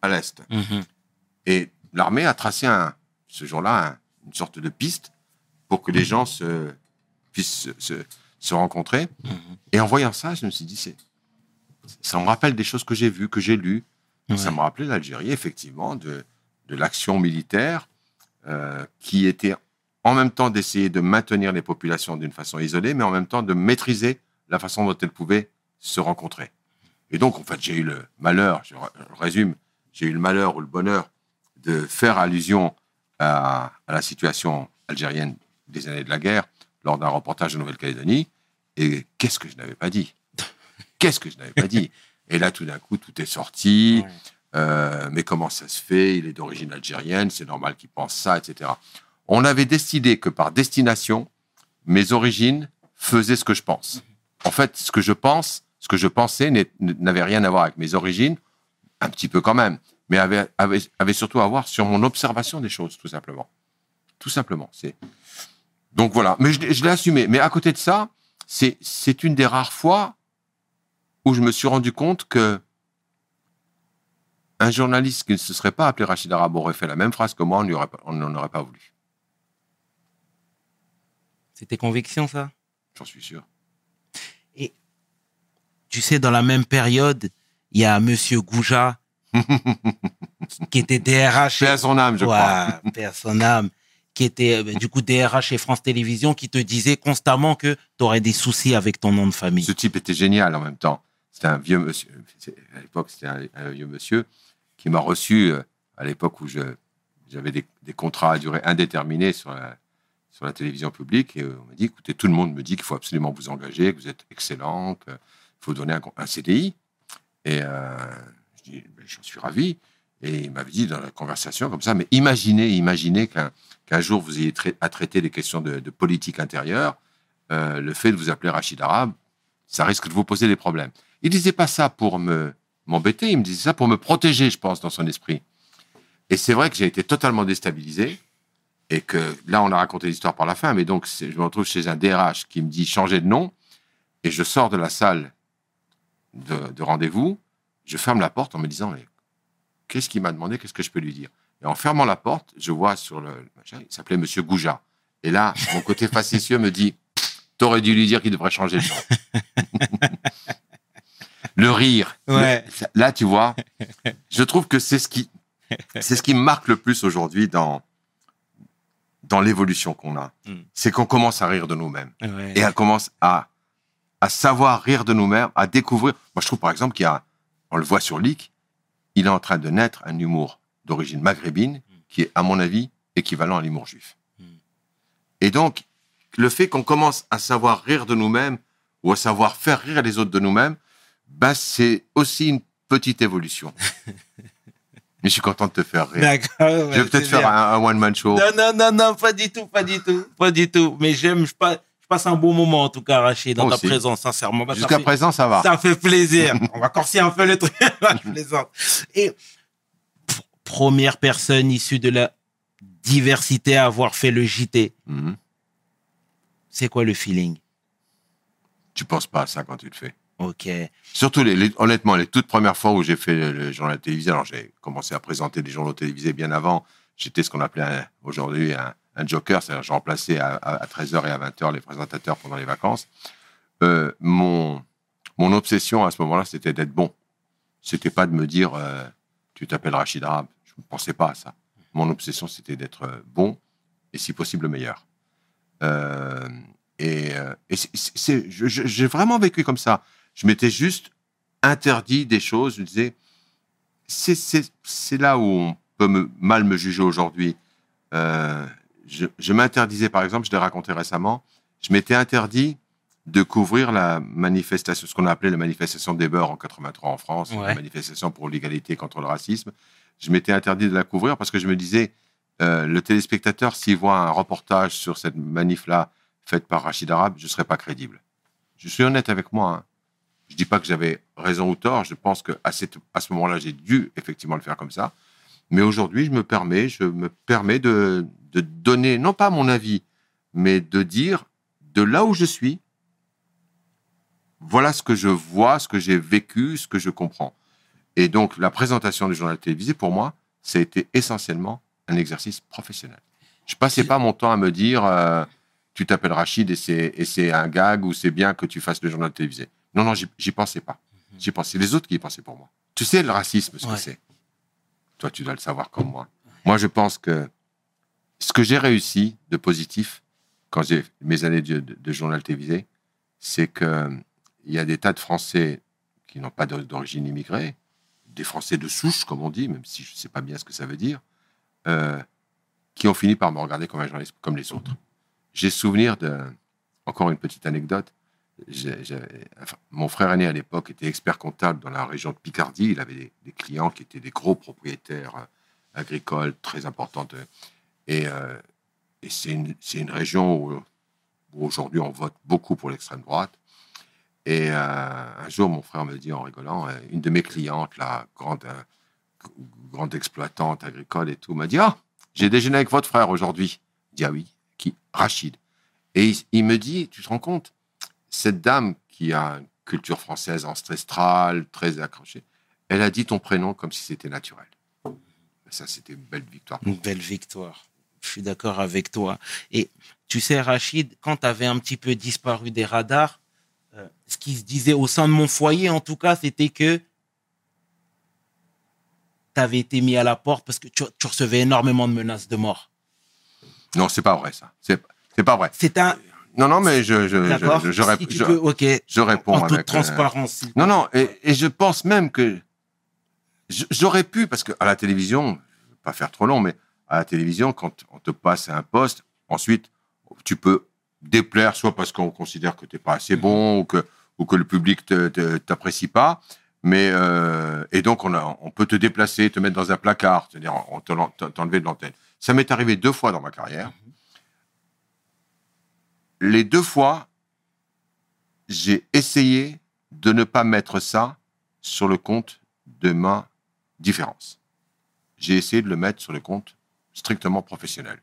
à l'est. Mhm. Et l'armée a tracé un, ce jour-là un- une sorte de piste pour que les gens se, puissent se, se- se rencontrer. Mhm. Et en voyant ça, je me suis dit, c'est, ça me rappelle des choses que j'ai vues, que j'ai lues. Ouais. Ça me rappelait l'Algérie, effectivement, de, de l'action militaire euh, qui était en même temps d'essayer de maintenir les populations d'une façon isolée, mais en même temps de maîtriser la façon dont elles pouvaient se rencontrer. Et donc, en fait, j'ai eu le malheur, je résume, j'ai eu le malheur ou le bonheur de faire allusion à, à la situation algérienne des années de la guerre lors d'un reportage de Nouvelle-Calédonie. Et qu'est-ce que je n'avais pas dit? Qu'est-ce que je n'avais pas dit? Et là, tout d'un coup, tout est sorti. Ouais. Euh, mais comment ça se fait? Il est d'origine algérienne, c'est normal qu'il pense ça, etc. On avait décidé que par destination, mes origines faisaient ce que je pense. En fait, ce que je pense, ce que je pensais n'avait rien à voir avec mes origines, un petit peu quand même, mais avait, avait, avait surtout à voir sur mon observation des choses, tout simplement. Tout simplement. C'est donc voilà. Mais je, l'ai- je l'ai assumé. Mais à côté de ça, c'est une des rares fois où je me suis rendu compte que un journaliste qui ne se serait pas appelé Rachid Arab aurait fait la même phrase que moi, on n'en aurait pas voulu. C'est tes convictions, ça? J'en suis sûr. Tu sais, dans la même période, il y a Monsieur Gouja, qui était DRH. Paix à son âme, je crois. Paix à son âme. qui était euh, du coup DRH chez France Télévisions, qui te disait constamment que tu aurais des soucis avec ton nom de famille. Ce type était génial en même temps. C'était un vieux monsieur. À l'époque, c'était un, vieux monsieur qui m'a reçu euh, à l'époque où j'avais des, contrats à durée indéterminée sur la, sur la télévision publique. Et on m'a dit écoutez, tout le monde me dit qu'il faut absolument vous engager, que vous êtes excellent, qu'il faut donner un, un CDI. Et euh, je dis Ben, j'en suis ravi. Et il m'avait dit dans la conversation comme ça mais imaginez, imaginez qu'un qu'un jour vous ayez à traiter des questions de, de politique intérieure, euh, le fait de vous appeler Rachid Arabe, ça risque de vous poser des problèmes. Il disait pas ça pour me m'embêter, il me disait ça pour me protéger, je pense, dans son esprit. Et c'est vrai que j'ai été totalement déstabilisé et que là, on a raconté l'histoire par la fin, mais donc je me retrouve chez un DRH qui me dit changer de nom et je sors de la salle de, de rendez-vous, je ferme la porte en me disant mais qu'est-ce qu'il m'a demandé, qu'est-ce que je peux lui dire? Et en fermant la porte, je vois sur le machin, il s'appelait Monsieur Gouja. Et là, mon côté facétieux me dit T'aurais dû lui dire qu'il devrait changer de nom. le rire. Ouais. Le- là, tu vois, je trouve que c'est ce qui, c'est ce qui marque le plus aujourd'hui dans, dans l'évolution qu'on a. Mm. C'est qu'on commence à rire de nous-mêmes Ouais. et on commence à, à savoir rire de nous-mêmes, à découvrir. Moi, je trouve par exemple qu'il y a, on le voit sur Leak, il est en train de naître un humour d'origine maghrébine qui est, à mon avis, équivalent à l'humour juif. Mm. Et donc, le fait qu'on commence à savoir rire de nous-mêmes ou à savoir faire rire les autres de nous-mêmes, ben, c'est aussi une petite évolution. Mais je suis content de te faire rire. D'accord. je vais peut-être c'est faire un, un one-man show. Non, non, non, non, pas du tout, pas du tout, pas du tout. Mais j'aime, je passe, je passe un bon moment en tout cas, Rachid, dans Moi ta aussi. présence, sincèrement. Bah, Jusqu'à présent, ça va. Ça fait plaisir. On va corser un peu le truc. je plaisante. Et pr- première personne issue de la diversité à avoir fait le JT, Mhm. c'est quoi le feeling? Tu penses pas à ça quand tu le fais? Ok. Surtout, honnêtement, les toutes premières fois où j'ai fait le, journal télévisé, alors j'ai commencé à présenter des journaux télévisés bien avant. J'étais ce qu'on appelait aujourd'hui un, joker, c'est-à-dire je remplaçais à, à, 13h et à 20h les présentateurs pendant les vacances. Euh, mon, mon obsession à ce moment-là, c'était d'être bon. C'était pas de me dire euh, tu t'appelles Rachid Arabe. Je ne pensais pas à ça. Mon obsession, c'était d'être euh, bon et si possible le meilleur. Et j'ai vraiment vécu comme ça. Je m'étais juste interdit des choses. Je me disais, c'est- là où on peut me, mal me juger aujourd'hui. Euh, je je m'interdisais, par exemple, je l'ai raconté récemment, je m'étais interdit de couvrir la manifestation, ce qu'on a appelé la manifestation des beurs en 83 en France, Ouais. la manifestation pour l'égalité contre le racisme. Je m'étais interdit de la couvrir parce que je me disais, euh, le téléspectateur, s'il voit un reportage sur cette manif-là faite par Rachid Arabe, je ne serais pas crédible. Je suis honnête avec moi. hein. Je dis pas que j'avais raison ou tort. Je pense que à, ce moment-là, j'ai dû effectivement le faire comme ça. Mais aujourd'hui, je me permets, je me permets de, de donner, non pas mon avis, mais de dire de là où je suis, voilà ce que je vois, ce que j'ai vécu, ce que je comprends. Et donc, la présentation du journal télévisé, pour moi, ça a été essentiellement un exercice professionnel. Je passais pas mon temps à me dire, euh, tu t'appelles Rachid et c'est un gag ou c'est bien que tu fasses le journal télévisé. Non, non, j'y, pensais pas. J'y pensais. Les autres qui y pensaient pour moi. Tu sais, le racisme, ce Ouais. que c'est. Toi, tu dois le savoir comme moi. Moi, je pense que ce que j'ai réussi de positif quand j'ai mes années de, de- de journal télévisé, c'est que il y a des tas de Français qui n'ont pas d'o- d'origine immigrée, des Français de souche, comme on dit, même si je ne sais pas bien ce que ça veut dire, euh, qui ont fini par me regarder comme un journaliste comme les autres. J'ai souvenir de, encore une petite anecdote. Mon frère aîné à l'époque était expert comptable dans la région de Picardie. Il avait des, clients qui étaient des gros propriétaires euh, agricoles très importantes. Et, euh, et c'est une, région où, aujourd'hui on vote beaucoup pour l'extrême droite. Et euh, un jour, mon frère me dit en rigolant, une de mes clientes, la grande, exploitante agricole et tout, m'a dit Ah, j'ai déjeuné avec votre frère aujourd'hui. Je dis Ah oui, qui? Rachid. Et il me dit Tu te rends compte? Cette dame qui a une culture française ancestrale, très accrochée, elle a dit ton prénom comme si c'était naturel. Ça, c'était une belle victoire. Une belle victoire. Je suis d'accord avec toi. Et tu sais, Rachid, quand tu avais un petit peu disparu des radars, euh, ce qui se disait au sein de mon foyer, en tout cas, c'était que tu avais été mis à la porte parce que tu, tu recevais énormément de menaces de mort. Non, c'est pas vrai, ça. C'est c'est pas vrai. C'est un. Non, non, mais je, je, je, je, rép- tu je- peux, ok. je réponds En toute avec. euh, transparence. Non, non, et, et je pense même que j'aurais pu, parce qu'à la télévision, je vais pas faire trop long, mais à la télévision, quand on te passe à un poste, ensuite, tu peux déplaire, soit parce qu'on considère que tu n'es pas assez bon ou que, ou que le public ne t'apprécie pas. Mais, euh, et donc, on, a, on peut te déplacer, te mettre dans un placard, c'est-à-dire t'enlever de l'antenne. Ça m'est arrivé deux fois dans ma carrière. Les deux fois, j'ai essayé de ne pas mettre ça sur le compte de ma différence. J'ai essayé de le mettre sur le compte strictement professionnel.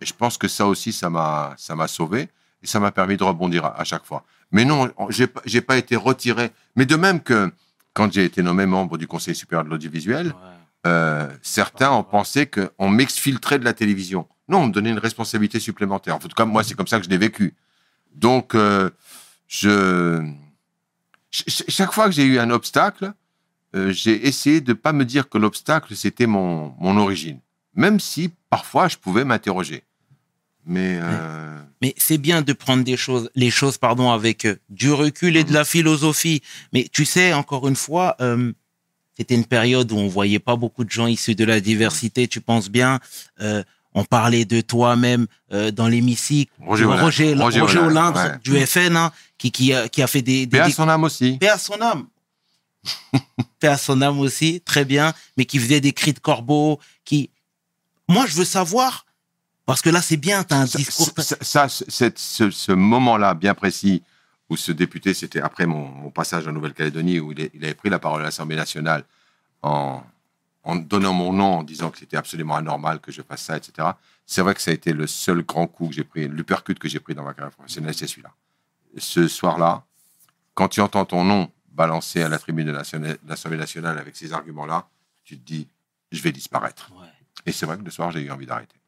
Et je pense que ça aussi, ça m'a, ça m'a sauvé et ça m'a permis de rebondir à, à chaque fois. Mais non, on- j'ai, pas- j'ai pas été retiré. Mais de même que quand j'ai été nommé membre du Conseil supérieur de l'audiovisuel. Ouais. euh, certains ont pensé qu'on m'exfiltrait de la télévision. Non, on me donnait une responsabilité supplémentaire. En tout cas, moi, c'est comme ça que je l'ai vécu. Donc, euh, je, ch- ch- chaque fois que j'ai eu un obstacle, euh, j'ai essayé de pas me dire que l'obstacle c'était mon, mon origine, même si parfois je pouvais m'interroger. Mais euh, Mais c'est bien de prendre des choses, les choses, pardon, avec du recul et de la philosophie. Mais tu sais, encore une fois, c'était une période où on voyait pas beaucoup de gens issus de la diversité. Tu penses bien On parlait de toi-même euh, dans l'hémicycle. Roger. Roger, Roger Roger Olindre, Olindre ouais. du FN, hein, qui, qui, a, qui a fait des, des, paix à son âme aussi. Paix à son âme. Paix à son âme aussi, très bien, mais qui faisait des cris de corbeau, qui... Moi, je veux savoir, parce que là, c'est bien, tu as un Ça, discours... ça- ce, ce moment-là bien précis où ce député, c'était après mon, mon passage en Nouvelle-Calédonie, où il, est- il avait pris la parole à l'Assemblée nationale en, en donnant mon nom, en disant que c'était absolument anormal que je fasse ça, etc. C'est vrai que ça a été le seul grand coup que j'ai pris, l'uppercut que j'ai pris dans ma carrière professionnelle, c'est celui-là. Ce soir-là, quand tu entends ton nom balancé à la tribune de l'Assemblée nationale avec ces arguments-là, tu te dis, je vais disparaître. Ouais. Et c'est vrai que le soir, j'ai eu envie d'arrêter.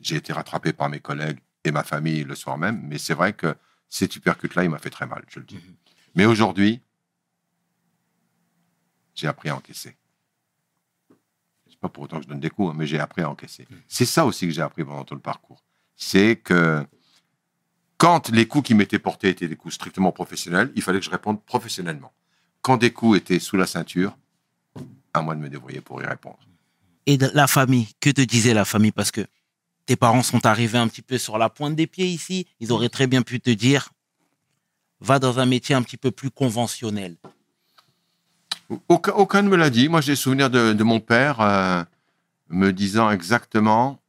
J'ai été rattrapé par mes collègues et ma famille le soir même, mais c'est vrai que cet uppercut-là, il m'a fait très mal, je le dis. Mhm. Mais aujourd'hui, j'ai appris à encaisser. Pas pour autant que je donne des coups, hein, mais j'ai appris à encaisser. C'est ça aussi que j'ai appris pendant tout le parcours. C'est que quand les coups qui m'étaient portés étaient des coups strictement professionnels, il fallait que je réponde professionnellement. Quand des coups étaient sous la ceinture, à moi de me débrouiller pour y répondre. Et la famille, que te disait la famille? Parce que tes parents sont arrivés un petit peu sur la pointe des pieds ici. Ils auraient très bien pu te dire, va dans un métier un petit peu plus conventionnel. Aucun, ne me l'a dit. Moi, j'ai souvenir de, de mon père euh, me disant exactement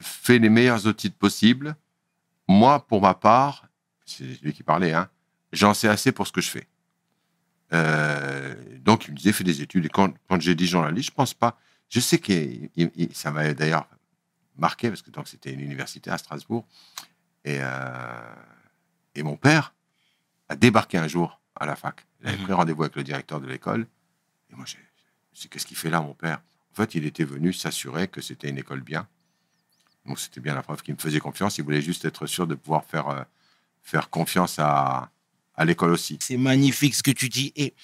fais les meilleurs outils possibles. Moi, pour ma part, c'est lui qui parlait, hein, j'en sais assez pour ce que je fais. Euh, donc, il me disait fais des études. Et quand, j'ai dit journaliste, je pense pas. Je sais que ça m'a d'ailleurs marqué parce que c'était une université à Strasbourg. Euh, et mon père a débarqué un jour à la fac. Il avait Mhm. pris rendez-vous avec le directeur de l'école. Et moi, j'ai c'est qu'est-ce qu'il fait là, mon père? En fait, il était venu s'assurer que c'était une école bien. Donc, c'était bien la preuve qu'il me faisait confiance. Il voulait juste être sûr de pouvoir faire, euh, faire confiance à, à l'école aussi. C'est magnifique ce que tu dis. Et,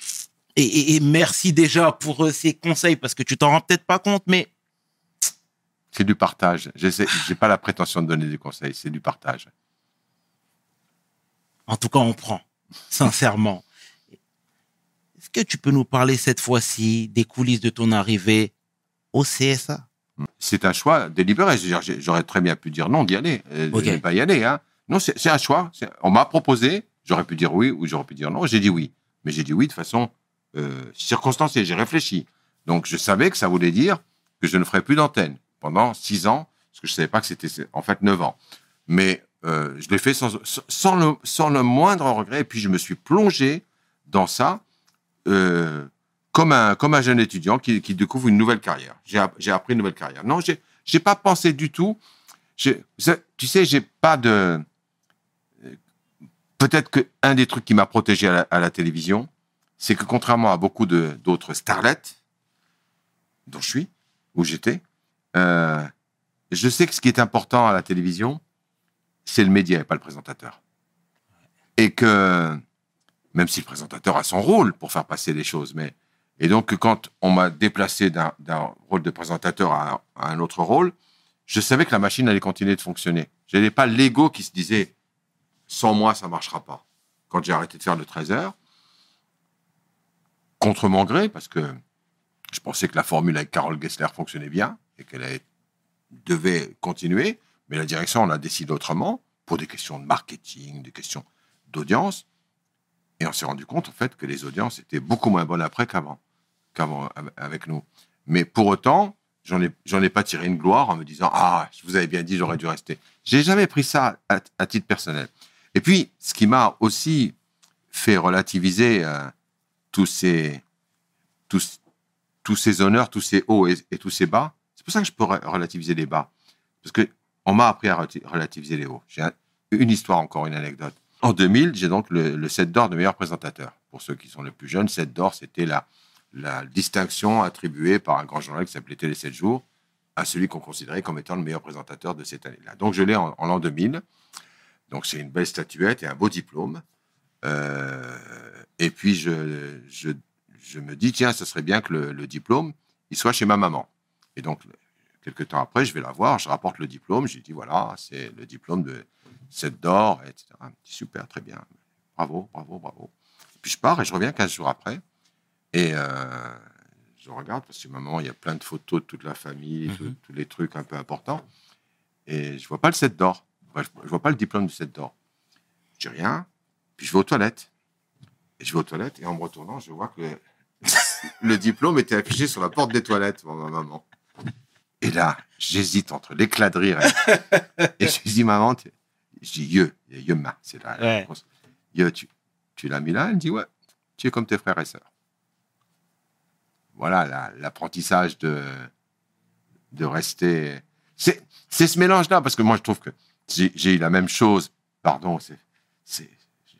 et, et- et merci déjà pour euh, ces conseils, parce que tu t'en rends peut-être pas compte, mais C'est du partage. Je n'ai pas la prétention de donner des conseils, c'est du partage. en tout cas, on prend, sincèrement. Est-ce que tu peux nous parler cette fois-ci des coulisses de ton arrivée au CSA C'est un choix délibéré. J'aurais très bien pu dire non d'y aller, euh, de Ok. ne pas y aller. Hein. Non, c'est un choix. On m'a proposé, j'aurais pu dire oui ou j'aurais pu dire non. J'ai dit oui. Mais j'ai dit oui de façon euh, circonstanciée. J'ai réfléchi. Donc je savais que ça voulait dire que je ne ferais plus d'antenne pendant six ans, parce que je ne savais pas que c'était en fait neuf ans. Mais euh, je l'ai fait sans, sans, le, moindre regret. Et puis je me suis plongé dans ça euh, comme, un, comme un jeune étudiant qui, découvre une nouvelle carrière. J'ai app- j'ai appris une nouvelle carrière. Non, j'ai j'ai pas pensé du tout. Tu sais, j'ai pas de. Peut-être que un des trucs qui m'a protégé à la, télévision, c'est que contrairement à beaucoup d'autres starlets, dont je suis, où j'étais, euh, je sais que ce qui est important à la télévision, c'est le média et pas le présentateur. Et que, même si le présentateur a son rôle pour faire passer les choses, mais. Et donc, quand on m'a déplacé d'un rôle de présentateur à, un- autre rôle, je savais que la machine allait continuer de fonctionner. Je n'avais pas l'ego qui se disait sans moi, ça marchera pas. Quand j'ai arrêté de faire le 13 heures, contre mon gré, parce que je pensais que la formule avec Carole Gessler fonctionnait bien et qu'elle devait continuer, mais la direction en a décidé autrement pour des questions de marketing, des questions d'audience. Et on s'est rendu compte, en fait, que les audiences étaient beaucoup moins bonnes après qu'avant, qu'avant av- avec nous. Mais pour autant, j'en ai, ai pas tiré une gloire en me disant Ah, je vous avais bien dit, j'aurais dû rester. J'ai jamais pris ça à, titre personnel. Et puis, ce qui m'a aussi fait relativiser euh, tous ces tous, tous ces honneurs, tous ces hauts et, et tous ces bas, c'est pour ça que je peux re- relativiser les bas. Parce que on m'a appris à relati- relativiser les hauts. J'ai un- une histoire encore, une anecdote. En 2000, j'ai donc le, le 7 d'or de meilleur présentateur. Pour ceux qui sont les plus jeunes, 7 d'or, c'était la, distinction attribuée par un grand journal qui s'appelait Télé 7 jours à celui qu'on considérait comme étant le meilleur présentateur de cette année-là. Donc je l'ai en, l'an 2000. Donc c'est une belle statuette et un beau diplôme. Euh, et puis je, me dis, tiens, ce serait bien que le, le diplôme, il soit chez ma maman. Et donc, quelques temps après, je vais la voir, je rapporte le diplôme, je lui dis, voilà, c'est le diplôme de 7 d'or, etc. Super, très bien. Bravo, bravo, bravo. Puis je pars et je reviens 15 jours après. Et euh, je regarde, parce que ma maman, il y a plein de photos de toute la famille, tout- tous les trucs un peu importants. Et je vois pas le 7 d'or. Ouais, Je vois pas le diplôme du 7 d'or. Je dis rien. Puis je vais aux toilettes. Et je vais aux toilettes et en me retournant, je vois que le, le diplôme était affiché sur la porte des toilettes pour ma maman. Et là, j'hésite entre l'éclat de rire et, et je dis, maman, dis, Yeux, Yeux c'est la Ouais. Yeux, tu, tu l'as mis là? Elle me dit, ouais, tu es comme tes frères et sœurs. Voilà la- l'apprentissage de, de rester. C'est ce mélange-là, parce que moi, je trouve que j'ai j'ai eu la même chose. Pardon, c'est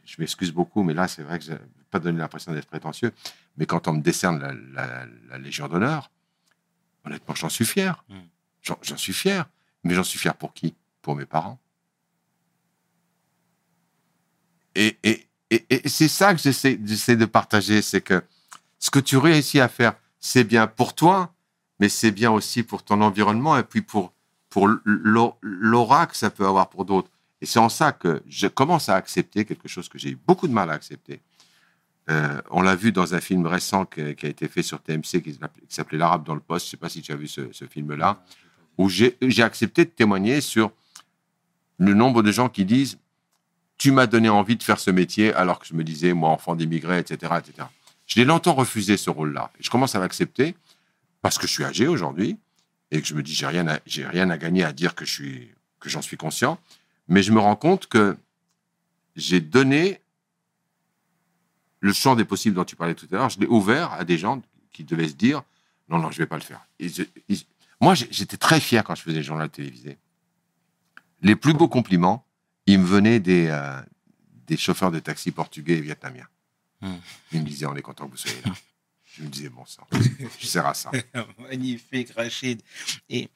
je m'excuse beaucoup, mais là, c'est vrai que je ne vais pas donner l'impression d'être prétentieux. Mais quand on me décerne la, la- la Légion d'honneur, honnêtement, j'en suis fier. Mm. J'en j'en suis fier. Mais j'en suis fier pour qui? Pour mes parents. Et, et, et, et c'est ça que j'essaie j'essaie de partager, c'est que ce que tu réussis à faire, c'est bien pour toi, mais c'est bien aussi pour ton environnement et puis pour, pour l'au- l'aura que ça peut avoir pour d'autres. Et c'est en ça que je commence à accepter quelque chose que j'ai eu beaucoup de mal à accepter. Euh, on l'a vu dans un film récent que- qui a été fait sur TMC qui s'appelait- L'Arabe dans le poste. Je ne sais pas si tu as vu ce, ce film-là, où j'ai accepté de témoigner sur le nombre de gens qui disent Tu m'as donné envie de faire ce métier alors que je me disais, moi, enfant d'immigré, etc., etc. Je l'ai longtemps refusé ce rôle-là. Je commence à l'accepter parce que je suis âgé aujourd'hui et que je me dis j'ai rien à, j'ai rien à gagner à dire que je suis que j'en suis conscient, mais je me rends compte que j'ai donné le champ des possibles dont tu parlais tout à l'heure, je l'ai ouvert à des gens qui devaient se dire non non je vais pas le faire. Et je- ils- moi j'étais très fier quand je faisais le journal télévisé. Les plus beaux compliments, ils me venaient des euh, des chauffeurs de taxi portugais et vietnamiens. Hmm. Ils me disaient on est content que vous soyez là. Je me disais bon sang, je sers à ça. Magnifique, Rachid. Et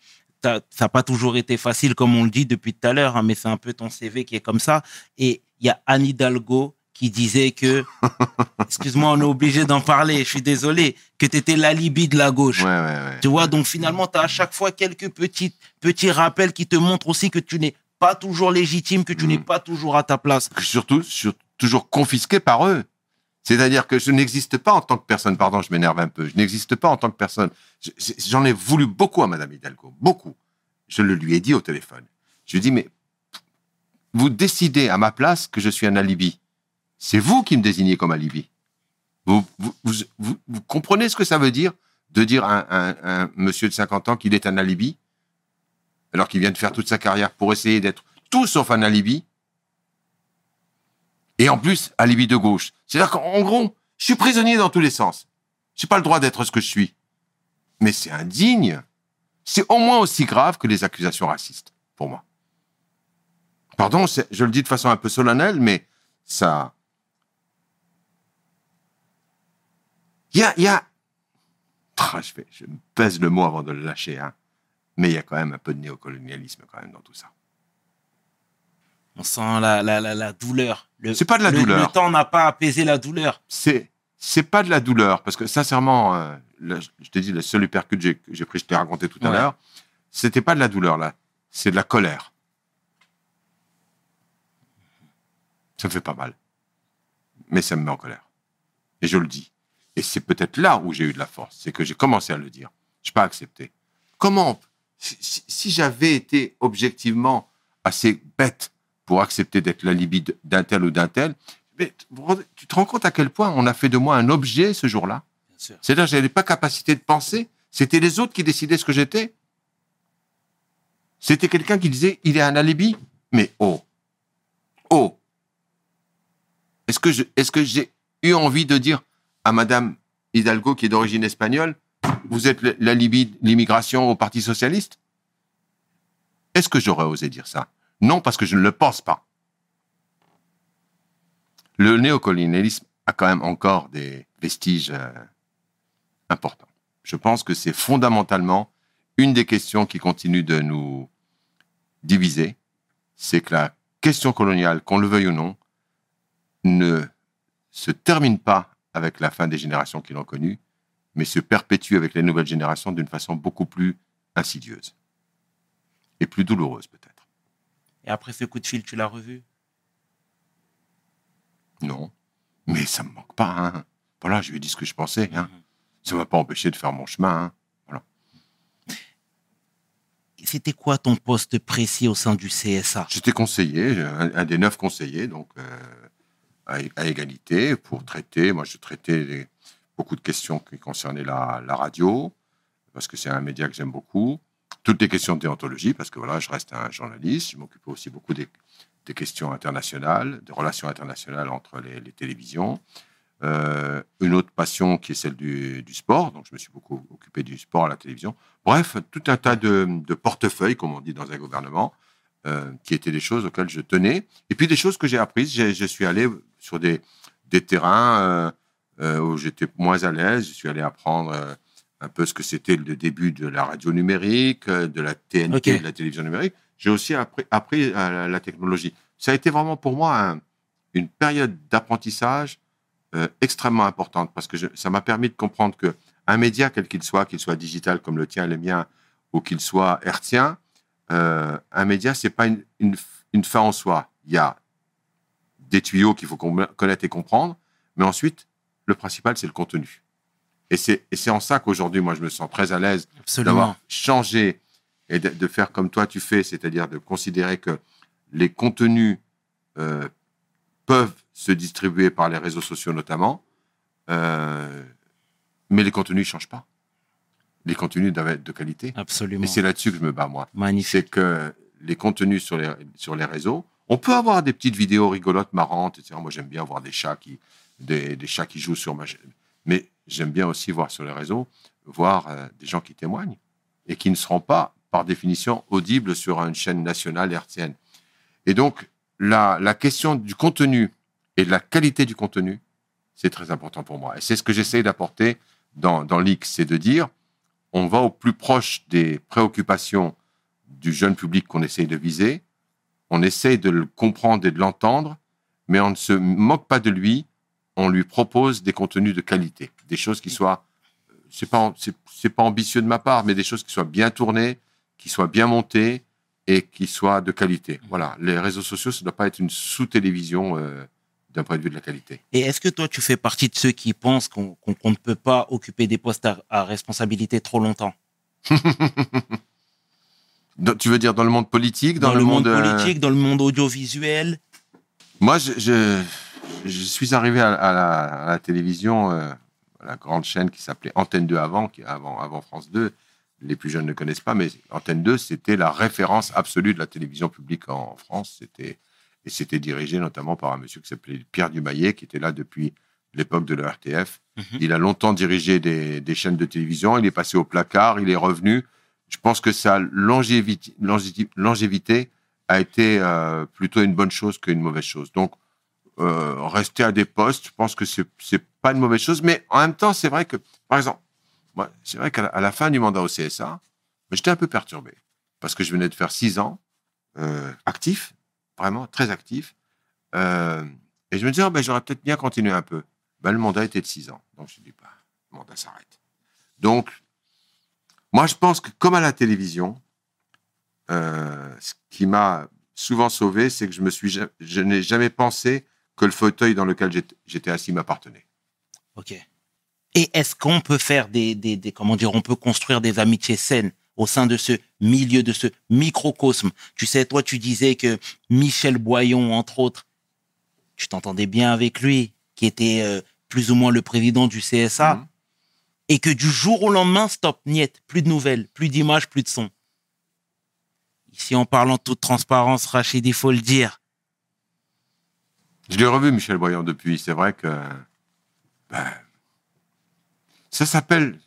ça n'a pas toujours été facile, comme on le dit depuis tout à l'heure, hein, mais c'est un peu ton CV qui est comme ça. Et il y a Anne Hidalgo qui disait que, excuse-moi, on est obligé d'en parler, je suis désolé, que tu étais l'alibi de la gauche. Ouais, ouais, ouais. Tu vois, donc finalement, tu as à chaque fois quelques petits, petits rappels qui te montrent aussi que tu n'es pas toujours légitime, que tu Mm. n'es pas toujours à ta place. surtout, sur- toujours confisqué par eux. C'est-à-dire que je n'existe pas en tant que personne. Pardon, je m'énerve un peu. Je n'existe pas en tant que personne. Je- je- J'en ai voulu beaucoup à Madame Hidalgo, beaucoup. Je le lui ai dit au téléphone. Je lui ai dit, mais vous décidez à ma place que je suis un alibi. C'est vous qui me désignez comme alibi. Vous, vous, vous, vous- comprenez ce que ça veut dire de dire à un, un- un monsieur de 50 ans qu'il est un alibi alors qu'il vient de faire toute sa carrière pour essayer d'être tout sauf un alibi et en plus, alibi de gauche. C'est-à-dire qu'en gros, je suis prisonnier dans tous les sens. Je n'ai pas le droit d'être ce que je suis. Mais c'est indigne. C'est au moins aussi grave que les accusations racistes, pour moi. Pardon, je le dis de façon un peu solennelle, mais ça... Il y a... il y a... Ah, je, fais- je me pèse le mot avant de le lâcher, hein. mais il y a quand même un peu de néocolonialisme quand même dans tout ça. On sent la, la, la, la douleur. Le- C'est pas de la le- douleur. Le temps n'a pas apaisé la douleur. c'est c'est pas de la douleur parce que sincèrement euh, je te dis le seul hypercute que j'ai- pris je t'ai raconté tout à l'heure c'était pas de la douleur là, c'est de la colère. Ça me fait pas mal, mais ça me met en colère. Et je le dis. Et c'est peut-être là où j'ai eu de la force, c'est que j'ai commencé à le dire. Je n'ai pas accepté. Comment, si, j'avais été objectivement assez bête pour accepter d'être la d'un tel ou d'un tel, mais tu te rends compte à quel point on a fait de moi un objet ce jour-là? C'est-à-dire que je n'avais pas capacité de penser, c'était les autres qui décidaient ce que j'étais. C'était quelqu'un qui disait, il est un alibi. Mais oh, oh, est-ce que je, est-ce que j'ai eu envie de dire à Madame Hidalgo, qui est d'origine espagnole, vous êtes l'alibi de l'immigration au Parti socialiste? Est-ce que j'aurais osé dire ça? Non, parce que je ne le pense pas. Le néocolonialisme a quand même encore des vestiges euh, importants. Je pense que c'est fondamentalement une des questions qui continue de nous diviser, c'est que la question coloniale, qu'on le veuille ou non, ne se termine pas avec la fin des générations qui l'ont connue, mais se perpétue avec les nouvelles générations d'une façon beaucoup plus insidieuse et plus douloureuse peut-être. Et après ce coup de fil, tu l'as revu? Non, mais ça me manque pas. hein. Voilà, je lui ai dit ce que je pensais. Hein. Mhm. Ça m'a pas empêché de faire mon chemin. hein. C'était quoi ton poste précis au sein du CSA J'étais conseiller, un, un des neuf conseillers, donc euh, à, égalité, pour traiter. Moi, je traitais beaucoup de questions qui concernaient la, radio, parce que c'est un média que j'aime beaucoup. Toutes les questions de déontologie, parce que voilà, je reste un journaliste. Je m'occupais aussi beaucoup des, questions internationales, des relations internationales entre les, télévisions. Euh, une autre passion qui est celle du, sport, donc je me suis beaucoup occupé du sport à la télévision. Bref, tout un tas de, portefeuilles, comme on dit dans un gouvernement, euh, qui étaient des choses auxquelles je tenais. Et puis des choses que j'ai apprises. Je suis allé sur des, des terrains euh, euh, où j'étais moins à l'aise. Je suis allé apprendre euh, un peu ce que c'était le début de la radio numérique, de la TNT, de la télévision numérique. J'ai aussi appris, appris la, la technologie. Ça a été vraiment pour moi un- une période d'apprentissage euh, extrêmement importante parce que je- ça m'a permis de comprendre que un média, quel qu'il soit, qu'il soit digital comme le tien et le mien, ou qu'il soit hertzien, euh, un média, c'est pas une, une, une fin en soi. Il y a des tuyaux qu'il faut connaître et comprendre, mais ensuite, le principal, c'est le contenu. Et c'est en ça qu'aujourd'hui, moi, je me sens très à l'aise d'avoir changé et de, de faire comme toi tu fais, c'est-à-dire de considérer que les contenus euh, peuvent se distribuer par les réseaux sociaux notamment, euh, mais les contenus ne changent pas. Les contenus doivent être de qualité. Absolument. Et c'est là-dessus que je me bats, moi. Magnifique. C'est que les contenus sur les, sur les réseaux, on peut avoir des petites vidéos rigolotes, marrantes, etc. Moi, j'aime bien voir des chats qui, des, chats qui jouent sur ma chaîne. Mais j'aime bien aussi voir sur les réseaux, voir euh, des gens qui témoignent et qui ne seront pas, par définition, audibles sur une chaîne nationale hertzienne. Et donc, la, la question du contenu et de la qualité du contenu, c'est très important pour moi. Et c'est ce que j'essaie d'apporter dans, dans l'X, c'est de dire, on va au plus proche des préoccupations du jeune public qu'on essaye de viser, on essaye de le comprendre et de l'entendre, mais on ne se moque pas de lui, on lui propose des contenus de qualité, des choses qui soient, euh, c'est pas, c'est, pas ambitieux de ma part, mais des choses qui soient bien tournées, qui soient bien montées et qui soient de qualité. Voilà, les réseaux sociaux, ça ne doit pas être une sous-télévision euh, d'un point de vue de la qualité. Et est-ce que toi, tu fais partie de ceux qui pensent qu'on ne peut pas occuper des postes à, à responsabilité trop longtemps? tu veux dire dans le monde politique, Dans, le monde, euh, politique, dans le monde audiovisuel Moi, je, je, je suis arrivé à, à la, à la télévision, euh, à la grande chaîne qui s'appelait Antenne 2 avant, qui avant, avant France 2. Les plus jeunes ne connaissent pas, mais Antenne 2, c'était la référence absolue de la télévision publique en, en France. C'était et c'était dirigé notamment par un monsieur qui s'appelait Pierre Dumaillet, qui était là depuis l'époque de l'ERTF. Mhm. Il a longtemps dirigé des, des chaînes de télévision. Il est passé au placard, il est revenu. Je pense que sa longévité, a été euh, plutôt une bonne chose qu'une mauvaise chose. Donc, euh, rester à des postes, je pense que c'est c'est pas une mauvaise chose. Mais en même temps, c'est vrai que, par exemple, c'est vrai qu'à la, fin du mandat au CSA, j'étais un peu perturbé parce que je venais de faire six ans euh, actif, vraiment très actif, Euh, et je me disais, oh, ben, j'aurais peut-être bien continué un peu. Ben, le mandat était de six ans, donc je dis, bah, le mandat s'arrête. Donc, moi, je pense que comme à la télévision, euh, ce qui m'a souvent sauvé, c'est que je me suis, je n'ai jamais pensé que le fauteuil dans lequel j'étais- assis m'appartenait. Ok. Et est-ce qu'on peut faire des, des, des- comment dire, on peut construire des amitiés saines au sein de ce milieu, de ce microcosme? Tu sais, toi, tu disais que Michel Boyon, entre autres, tu t'entendais bien avec lui, qui était euh, plus ou moins le président du CSA, Mhm. Et que du jour au lendemain, stop, niet, plus de nouvelles, plus d'images, plus de sons. Ici, en parlant toute transparence, Rachid, il faut le dire. Je l'ai revu, Michel Boyan, depuis. C'est vrai que. ben, ça s'appelle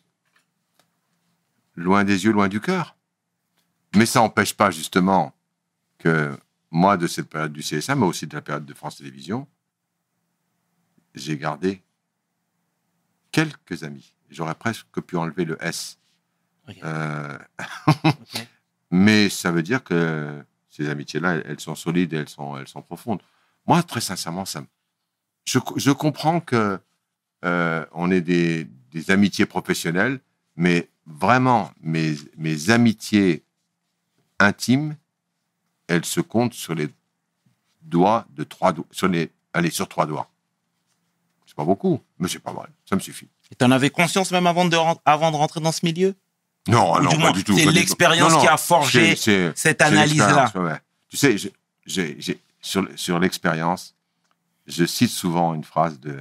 Loin des yeux, loin du cœur. Mais ça n'empêche pas, justement, que moi, de cette période du CSA, mais aussi de la période de France Télévisions, j'ai gardé quelques amis. J'aurais presque pu enlever le S. Euh, mais ça veut dire que ces amitiés-là, elles, sont solides et elles sont, elles sont profondes. Moi, très sincèrement, ça je, je comprends que euh, on ait des, des amitiés professionnelles, mais vraiment, mes, mes amitiés intimes, elles se comptent sur les doigts de trois doigts, sur les, allez, sur trois doigts. C'est pas beaucoup, mais c'est pas mal. Ça me suffit. Et t'en avais conscience même avant de, ren- avant de rentrer dans ce milieu? Non, Ou non, du pas moins, du tout. c'est l'expérience qui a forgé cette analyse-là. ouais. Tu sais, je- sur, sur l'expérience, je cite souvent une phrase de,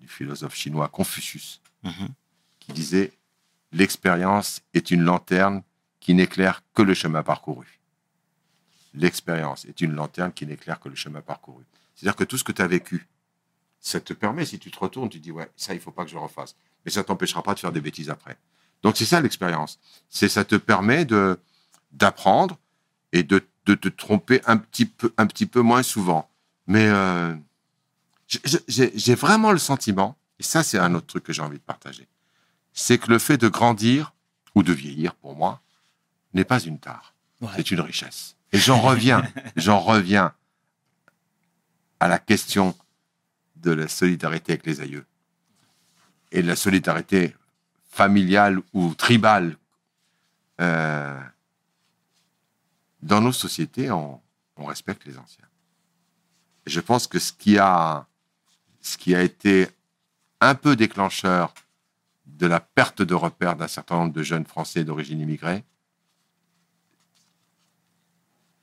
du philosophe chinois Confucius Mhm. qui disait L'expérience est une lanterne qui n'éclaire que le chemin parcouru. L'expérience est une lanterne qui n'éclaire que le chemin parcouru. C'est-à-dire que tout ce que tu as vécu, ça te permet, si tu te retournes, tu dis Ouais, ça, il faut pas que je le refasse. Mais ça t'empêchera pas de faire des bêtises après. Donc, c'est ça l'expérience. C'est ça te permet de d'apprendre et de, de te tromper un petit peu, un petit peu moins souvent. Mais euh, j'ai- vraiment le sentiment, et ça c'est un autre truc que j'ai envie de partager, c'est que le fait de grandir ou de vieillir pour moi n'est pas une tare, Ouais. c'est une richesse. Et j'en reviens, j'en reviens à la question de la solidarité avec les aïeux et de la solidarité familiale ou tribale. Euh, dans nos sociétés, on, respecte les anciens. Je pense que ce qui a, ce qui a été un peu déclencheur de la perte de repères d'un certain nombre de jeunes Français d'origine immigrée,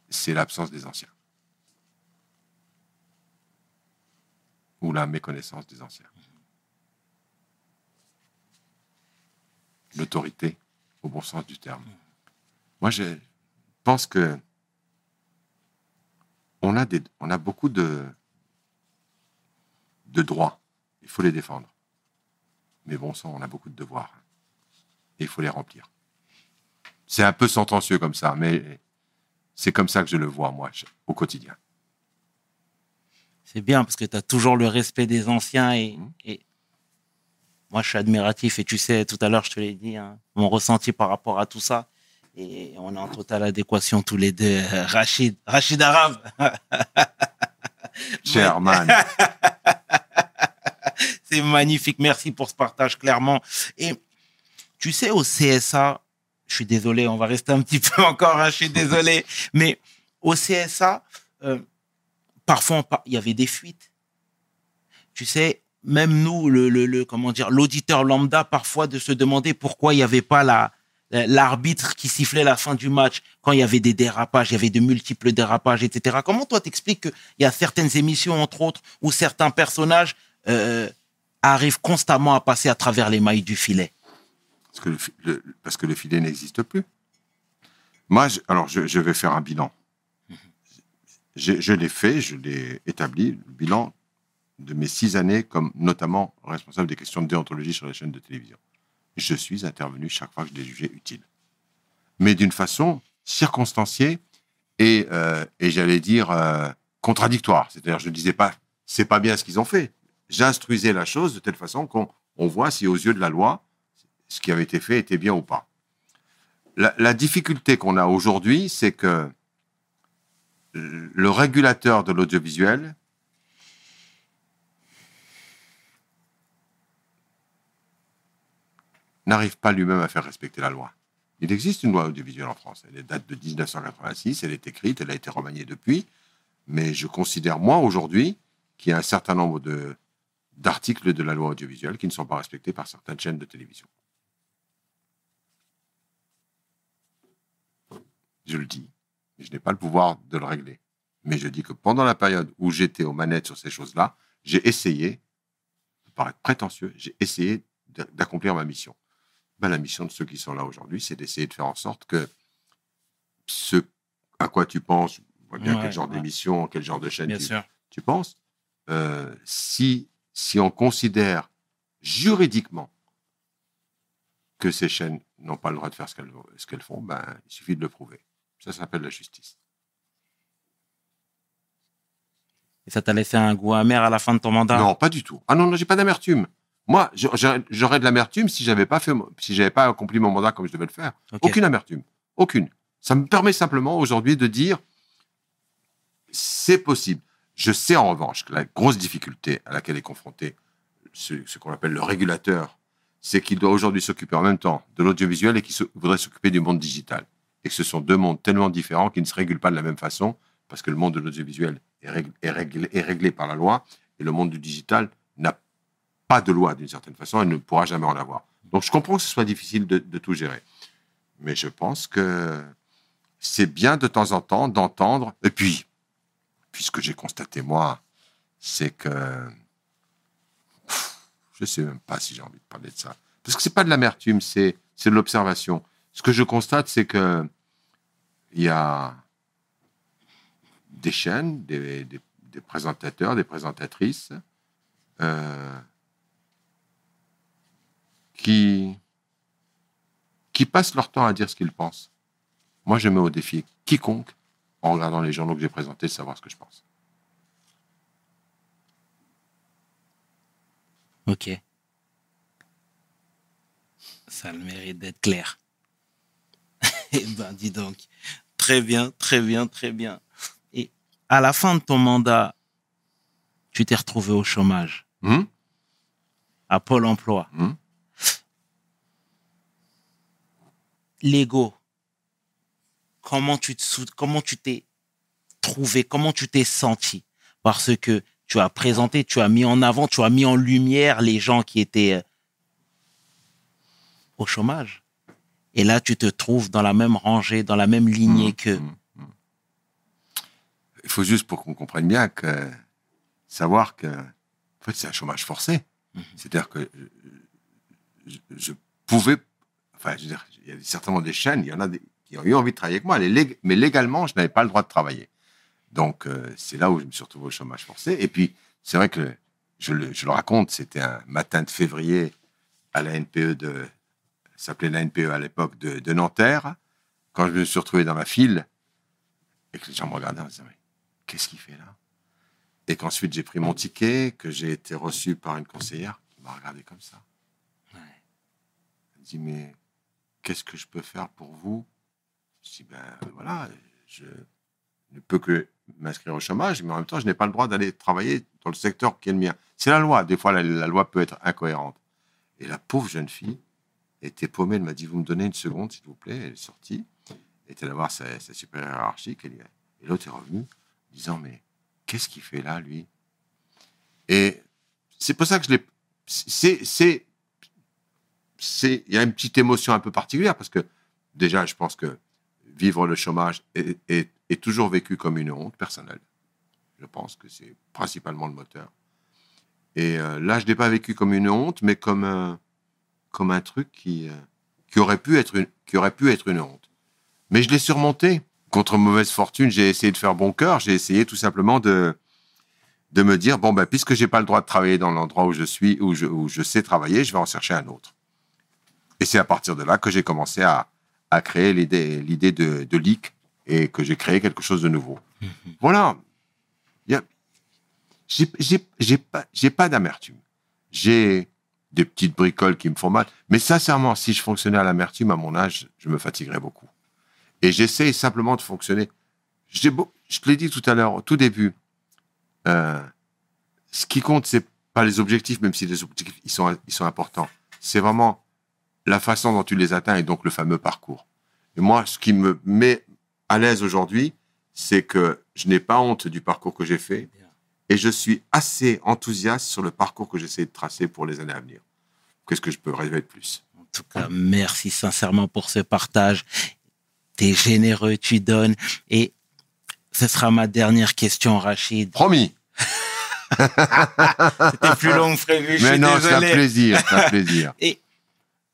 c'est l'absence des anciens. Ou la méconnaissance des anciens. L'autorité, au bon sens du terme. Moi, je pense que on a, des, on a beaucoup de, de droits. Il faut les défendre. Mais bon sang, on a beaucoup de devoirs. Et il faut les remplir. C'est un peu sentencieux comme ça, mais c'est comme ça que je le vois, moi, au quotidien. C'est bien parce que tu as toujours le respect des anciens et, Mhm. et moi je suis admiratif et tu sais, tout à l'heure je te l'ai dit, hein, mon ressenti par rapport à tout ça. Et on est en totale adéquation tous les deux. Rachid, Rachid Arabe. Sherman, C'est magnifique. Merci pour ce partage, clairement. Et tu sais, au CSA, je suis désolé, on va rester un petit peu encore, hein, je suis désolé, mais au CSA, euh, parfois, il y avait des fuites. Tu sais, même nous, le, le, comment dire, l'auditeur lambda, parfois, de se demander pourquoi il n'y avait pas la, l'arbitre qui sifflait la fin du match quand il y avait des dérapages, il y avait de multiples dérapages, etc. Comment toi t'expliques qu'il y a certaines émissions, entre autres, où certains personnages euh, arrivent constamment à passer à travers les mailles du filet? Parce que le, filet n'existe plus. Moi, alors, je vais faire un bilan. Je, l'ai fait, je l'ai établi, le bilan de mes six années comme notamment responsable des questions de déontologie sur les chaînes de télévision. Je suis intervenu chaque fois que je l'ai jugé utile. Mais d'une façon circonstanciée et, euh, et j'allais dire euh, contradictoire. C'est-à-dire, je ne disais pas, c'est pas bien ce qu'ils ont fait. J'instruisais la chose de telle façon qu'on on voit si aux yeux de la loi, ce qui avait été fait était bien ou pas. La difficulté qu'on a aujourd'hui, c'est que le régulateur de l'audiovisuel n'arrive pas lui-même à faire respecter la loi. Il existe une loi audiovisuelle en France. Elle date de 1986, elle est écrite, elle a été remaniée depuis. Mais je considère, moi, aujourd'hui, qu'il y a un certain nombre de, d'articles de la loi audiovisuelle qui ne sont pas respectés par certaines chaînes de télévision. Je le dis, mais je n'ai pas le pouvoir de le régler. Mais je dis que pendant la période où j'étais aux manettes sur ces choses-là, j'ai essayé, ça paraît prétentieux, j'ai essayé d'a- d'accomplir ma mission. Ben, la mission de ceux qui sont là aujourd'hui, c'est d'essayer de faire en sorte que ce à quoi tu penses, on voit bien Ouais, quel genre ouais. d'émission, quel genre de chaîne Bien tu, sûr. tu penses, euh, si, si on considère juridiquement que ces chaînes n'ont pas le droit de faire ce qu'elles ce qu'elles font, ben, il suffit de le prouver. Ça s'appelle la justice. Et ça t'a laissé un goût amer à la fin de ton mandat? Non, pas du tout. Ah non, non, j'ai pas d'amertume. Moi, j'aurais de l'amertume si j'avais pas fait, si j'avais pas accompli mon mandat comme je devais le faire. Aucune amertume. Aucune. Ça me permet simplement aujourd'hui de dire c'est possible. Je sais en revanche que la grosse difficulté à laquelle est confronté ce, ce qu'on appelle le régulateur, c'est qu'il doit aujourd'hui s'occuper en même temps de l'audiovisuel et qu'il voudrait s'occuper du monde digital. Et que ce sont deux mondes tellement différents qui ne se régulent pas de la même façon, parce que le monde de l'audiovisuel est, est réglé, est réglé par la loi, et le monde du digital n'a pas de loi d'une certaine façon et ne pourra jamais en avoir. Donc je comprends que ce soit difficile de, tout gérer. Mais je pense que c'est bien de temps en temps d'entendre. Et puis, puisque j'ai constaté moi, c'est que je sais même pas si j'ai envie de parler de ça, parce que c'est pas de l'amertume, c'est c'est de l'observation. Ce que je constate, c'est que il y a des chaînes, des, présentateurs, des présentatrices euh, qui qui passent leur temps à dire ce qu'ils pensent. Moi, je mets au défi quiconque, en regardant les journaux que j'ai présentés, de savoir ce que je pense. Ok. Ça a le mérite d'être clair. Eh ben, dis donc. Très bien, très bien, très bien. Et à la fin de ton mandat, tu t'es retrouvé au chômage, Hum à Pôle emploi. Hum L'ego. Comment tu te sou- comment tu t'es trouvé, comment tu t'es senti? Parce que tu as présenté, tu as mis en avant, tu as mis en lumière les gens qui étaient euh, au chômage. Et là, tu te trouves dans la même rangée, dans la même lignée Hum, que. hum, hum. Il faut juste pour qu'on comprenne bien que savoir que en fait, c'est un chômage forcé. Mhm. C'est-à-dire que je, je pouvais, enfin, je veux dire, il y a certainement des chaînes, il y en a des, qui ont eu envie de travailler avec moi, lég- mais légalement, je n'avais pas le droit de travailler. Donc, euh, c'est là où je me suis retrouvé au chômage forcé. Et puis, c'est vrai que je le, je le raconte, c'était un matin de février à la NPE de, s'appelait la NPE à l'époque de, de Nanterre, quand je me suis retrouvé dans la file et que les gens me regardaient en me disant, mais qu'est-ce qu'il fait là? Et qu'ensuite j'ai pris mon ticket, que j'ai été reçu par une conseillère qui m'a regardé comme ça. Ouais. Elle me dit, mais qu'est-ce que je peux faire pour vous? Je dis, ben voilà, je ne peux que m'inscrire au chômage, mais en même temps, je n'ai pas le droit d'aller travailler dans le secteur qui est le mien. C'est la loi. Des fois, la, la loi peut être incohérente. Et la pauvre jeune fille était paumée. Elle m'a dit, vous me donnez une seconde, s'il vous plaît. Elle est sortie. Était allée voir sa, sa supérieure hiérarchique. Est- Et l'autre est revenu, disant, mais qu'est-ce qu'il fait là, lui? Et c'est pour ça que je l'ai... C'est... c'est- Il y a une petite émotion un peu particulière, parce que déjà, je pense que vivre le chômage est, est- est toujours vécu comme une honte personnelle. Je pense que c'est principalement le moteur. Et euh, là, je ne l'ai pas vécu comme une honte, mais comme un, comme un truc qui, euh, qui, aurait pu être une, qui aurait pu être une honte. Mais je l'ai surmonté. Contre mauvaise fortune, j'ai essayé de faire bon cœur. J'ai essayé tout simplement de, de me dire bon, ben, puisque j'ai pas le droit de travailler dans l'endroit où je suis, où je, où je sais travailler, je vais en chercher un autre. Et c'est à partir de là que j'ai commencé à, à créer l'idée l'idée de, de leak et que j'ai créé quelque chose de nouveau. Voilà. Y a- J'ai pas, j'ai pas d'amertume. J'ai des petites bricoles qui me font mal. Mais sincèrement, si je fonctionnais à l'amertume à mon âge, je me fatiguerais beaucoup. Et j'essaie simplement de fonctionner. Je te l'ai dit tout à l'heure, au tout début, euh, ce qui compte, c'est pas les objectifs, même si les objectifs ils sont, ils sont importants. C'est vraiment la façon dont tu les atteins et donc le fameux parcours. Et moi, ce qui me met à l'aise aujourd'hui, c'est que je n'ai pas honte du parcours que j'ai fait et je suis assez enthousiaste sur le parcours que j'essaie de tracer pour les années à venir. Qu'est-ce que je peux rêver de plus? En tout cas, merci sincèrement pour ce partage. T'es généreux, tu donnes. Et ce sera ma dernière question, Rachid. Promis. C'était plus long que prévu. je Mais suis non, c'est un plaisir, c'est un plaisir. Et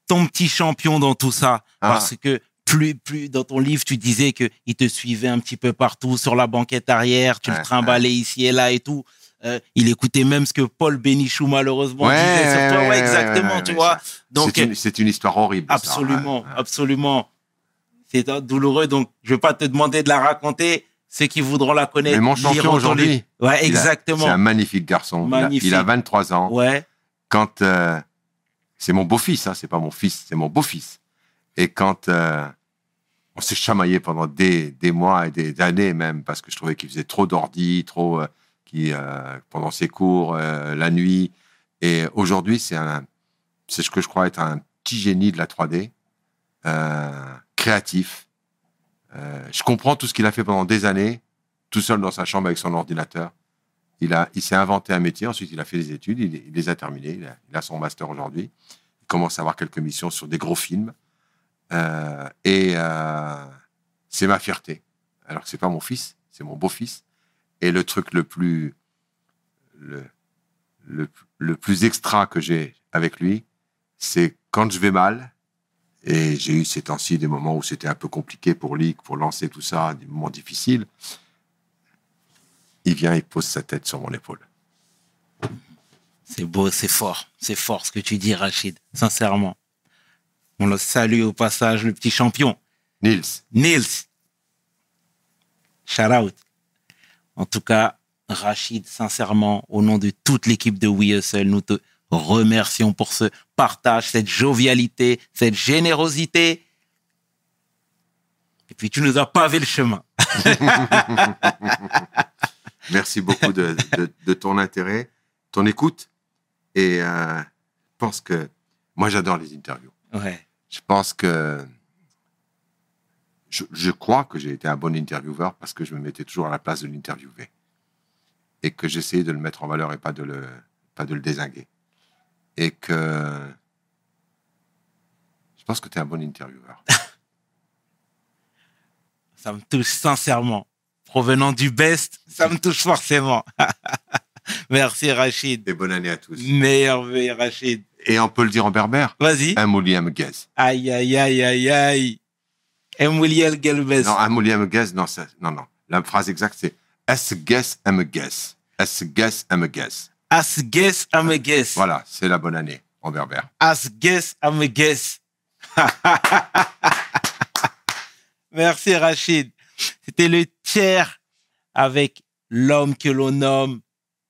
ton petit champion dans tout ça, Ah. parce que plus, plus dans ton livre, tu disais que il te suivait un petit peu partout sur la banquette arrière, tu le trimballais ici et là et tout. Euh, il écoutait même ce que Paul Bénichou malheureusement Ouais, disait sur toi. ouais, Ouais, ouais, exactement, tu vois. Donc c'est une, histoire horrible. ça. absolument, ouais. absolument, c'est douloureux. Donc je vais pas te demander de la raconter. Ceux qui voudront la connaître, Mais mon champion aujourd'hui. Ouais, exactement. C'est un magnifique garçon. Il a- Magnifique. Il a, 23 ans. Ouais, Quand euh, c'est mon beau-fils, hein, c'est pas mon fils, c'est mon beau-fils. Et quand euh, on s'est chamaillé pendant des, des mois et des années même, parce que je trouvais qu'il faisait trop d'ordi, trop euh, qui euh, pendant ses cours, euh, la nuit. Et aujourd'hui, c'est ce que je crois être un petit génie de la 3D, euh, créatif. Je comprends tout ce qu'il a fait pendant des années, tout seul dans sa chambre avec son ordinateur. Il, a, il s'est inventé un métier, ensuite il a fait des études, il, les a terminées, il a, son master aujourd'hui. Il commence à avoir quelques missions sur des gros films. Et c'est ma fierté. Alors que c'est pas mon fils, c'est mon beau-fils. Et le truc le plus, le, le, le plus extra que j'ai avec lui, c'est quand je vais mal, et j'ai eu ces temps-ci des moments où c'était un peu compliqué pour lui, pour lancer tout ça, des moments difficiles, il vient, il pose sa tête sur mon épaule. c'est beau, c'est fort, c'est fort ce que tu dis, Rachid. Sincèrement, on le salue au passage, le petit champion. Nils, Nils. Shout out. En tout cas, Rachid, sincèrement, au nom de toute l'équipe de We Hustle, nous te remercions pour ce partage, cette jovialité, cette générosité. Et puis, tu nous as pavé le chemin. merci beaucoup de, de- de ton intérêt, ton écoute. Et euh, je pense que moi, j'adore les interviews. Ouais. Je pense que je, je crois que j'ai été un bon intervieweur parce que je me mettais toujours à la place de l'interviewé et que j'essayais de le mettre en valeur et pas de le pas de le désinguer. Et que je pense que tu es un bon intervieweur. Ça me touche sincèrement. Provenant du best, ça me touche forcément. Merci, Rachid. Et bonne année à tous. Vœu, Rachid. Et on peut le dire en berbère Vas-y. Un William Guez. Aïe, aïe, aïe, aïe, aïe. M. William Gelbes. Non, William Guez, non, non, non. La phrase exacte, c'est S guess, I'm guess. S guess, I'm guess. As guess, I'm a guess. Voilà, c'est la bonne année en berbère. As guess, I'm a guess. Merci, Rachid. C'était le tiers avec l'homme que l'on nomme,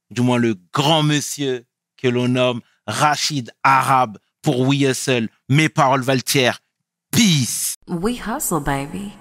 du moins le grand monsieur que l'on nomme Rachid Arabe pour We Hustle. Mes paroles valent tiers. Peace. We hustle, baby.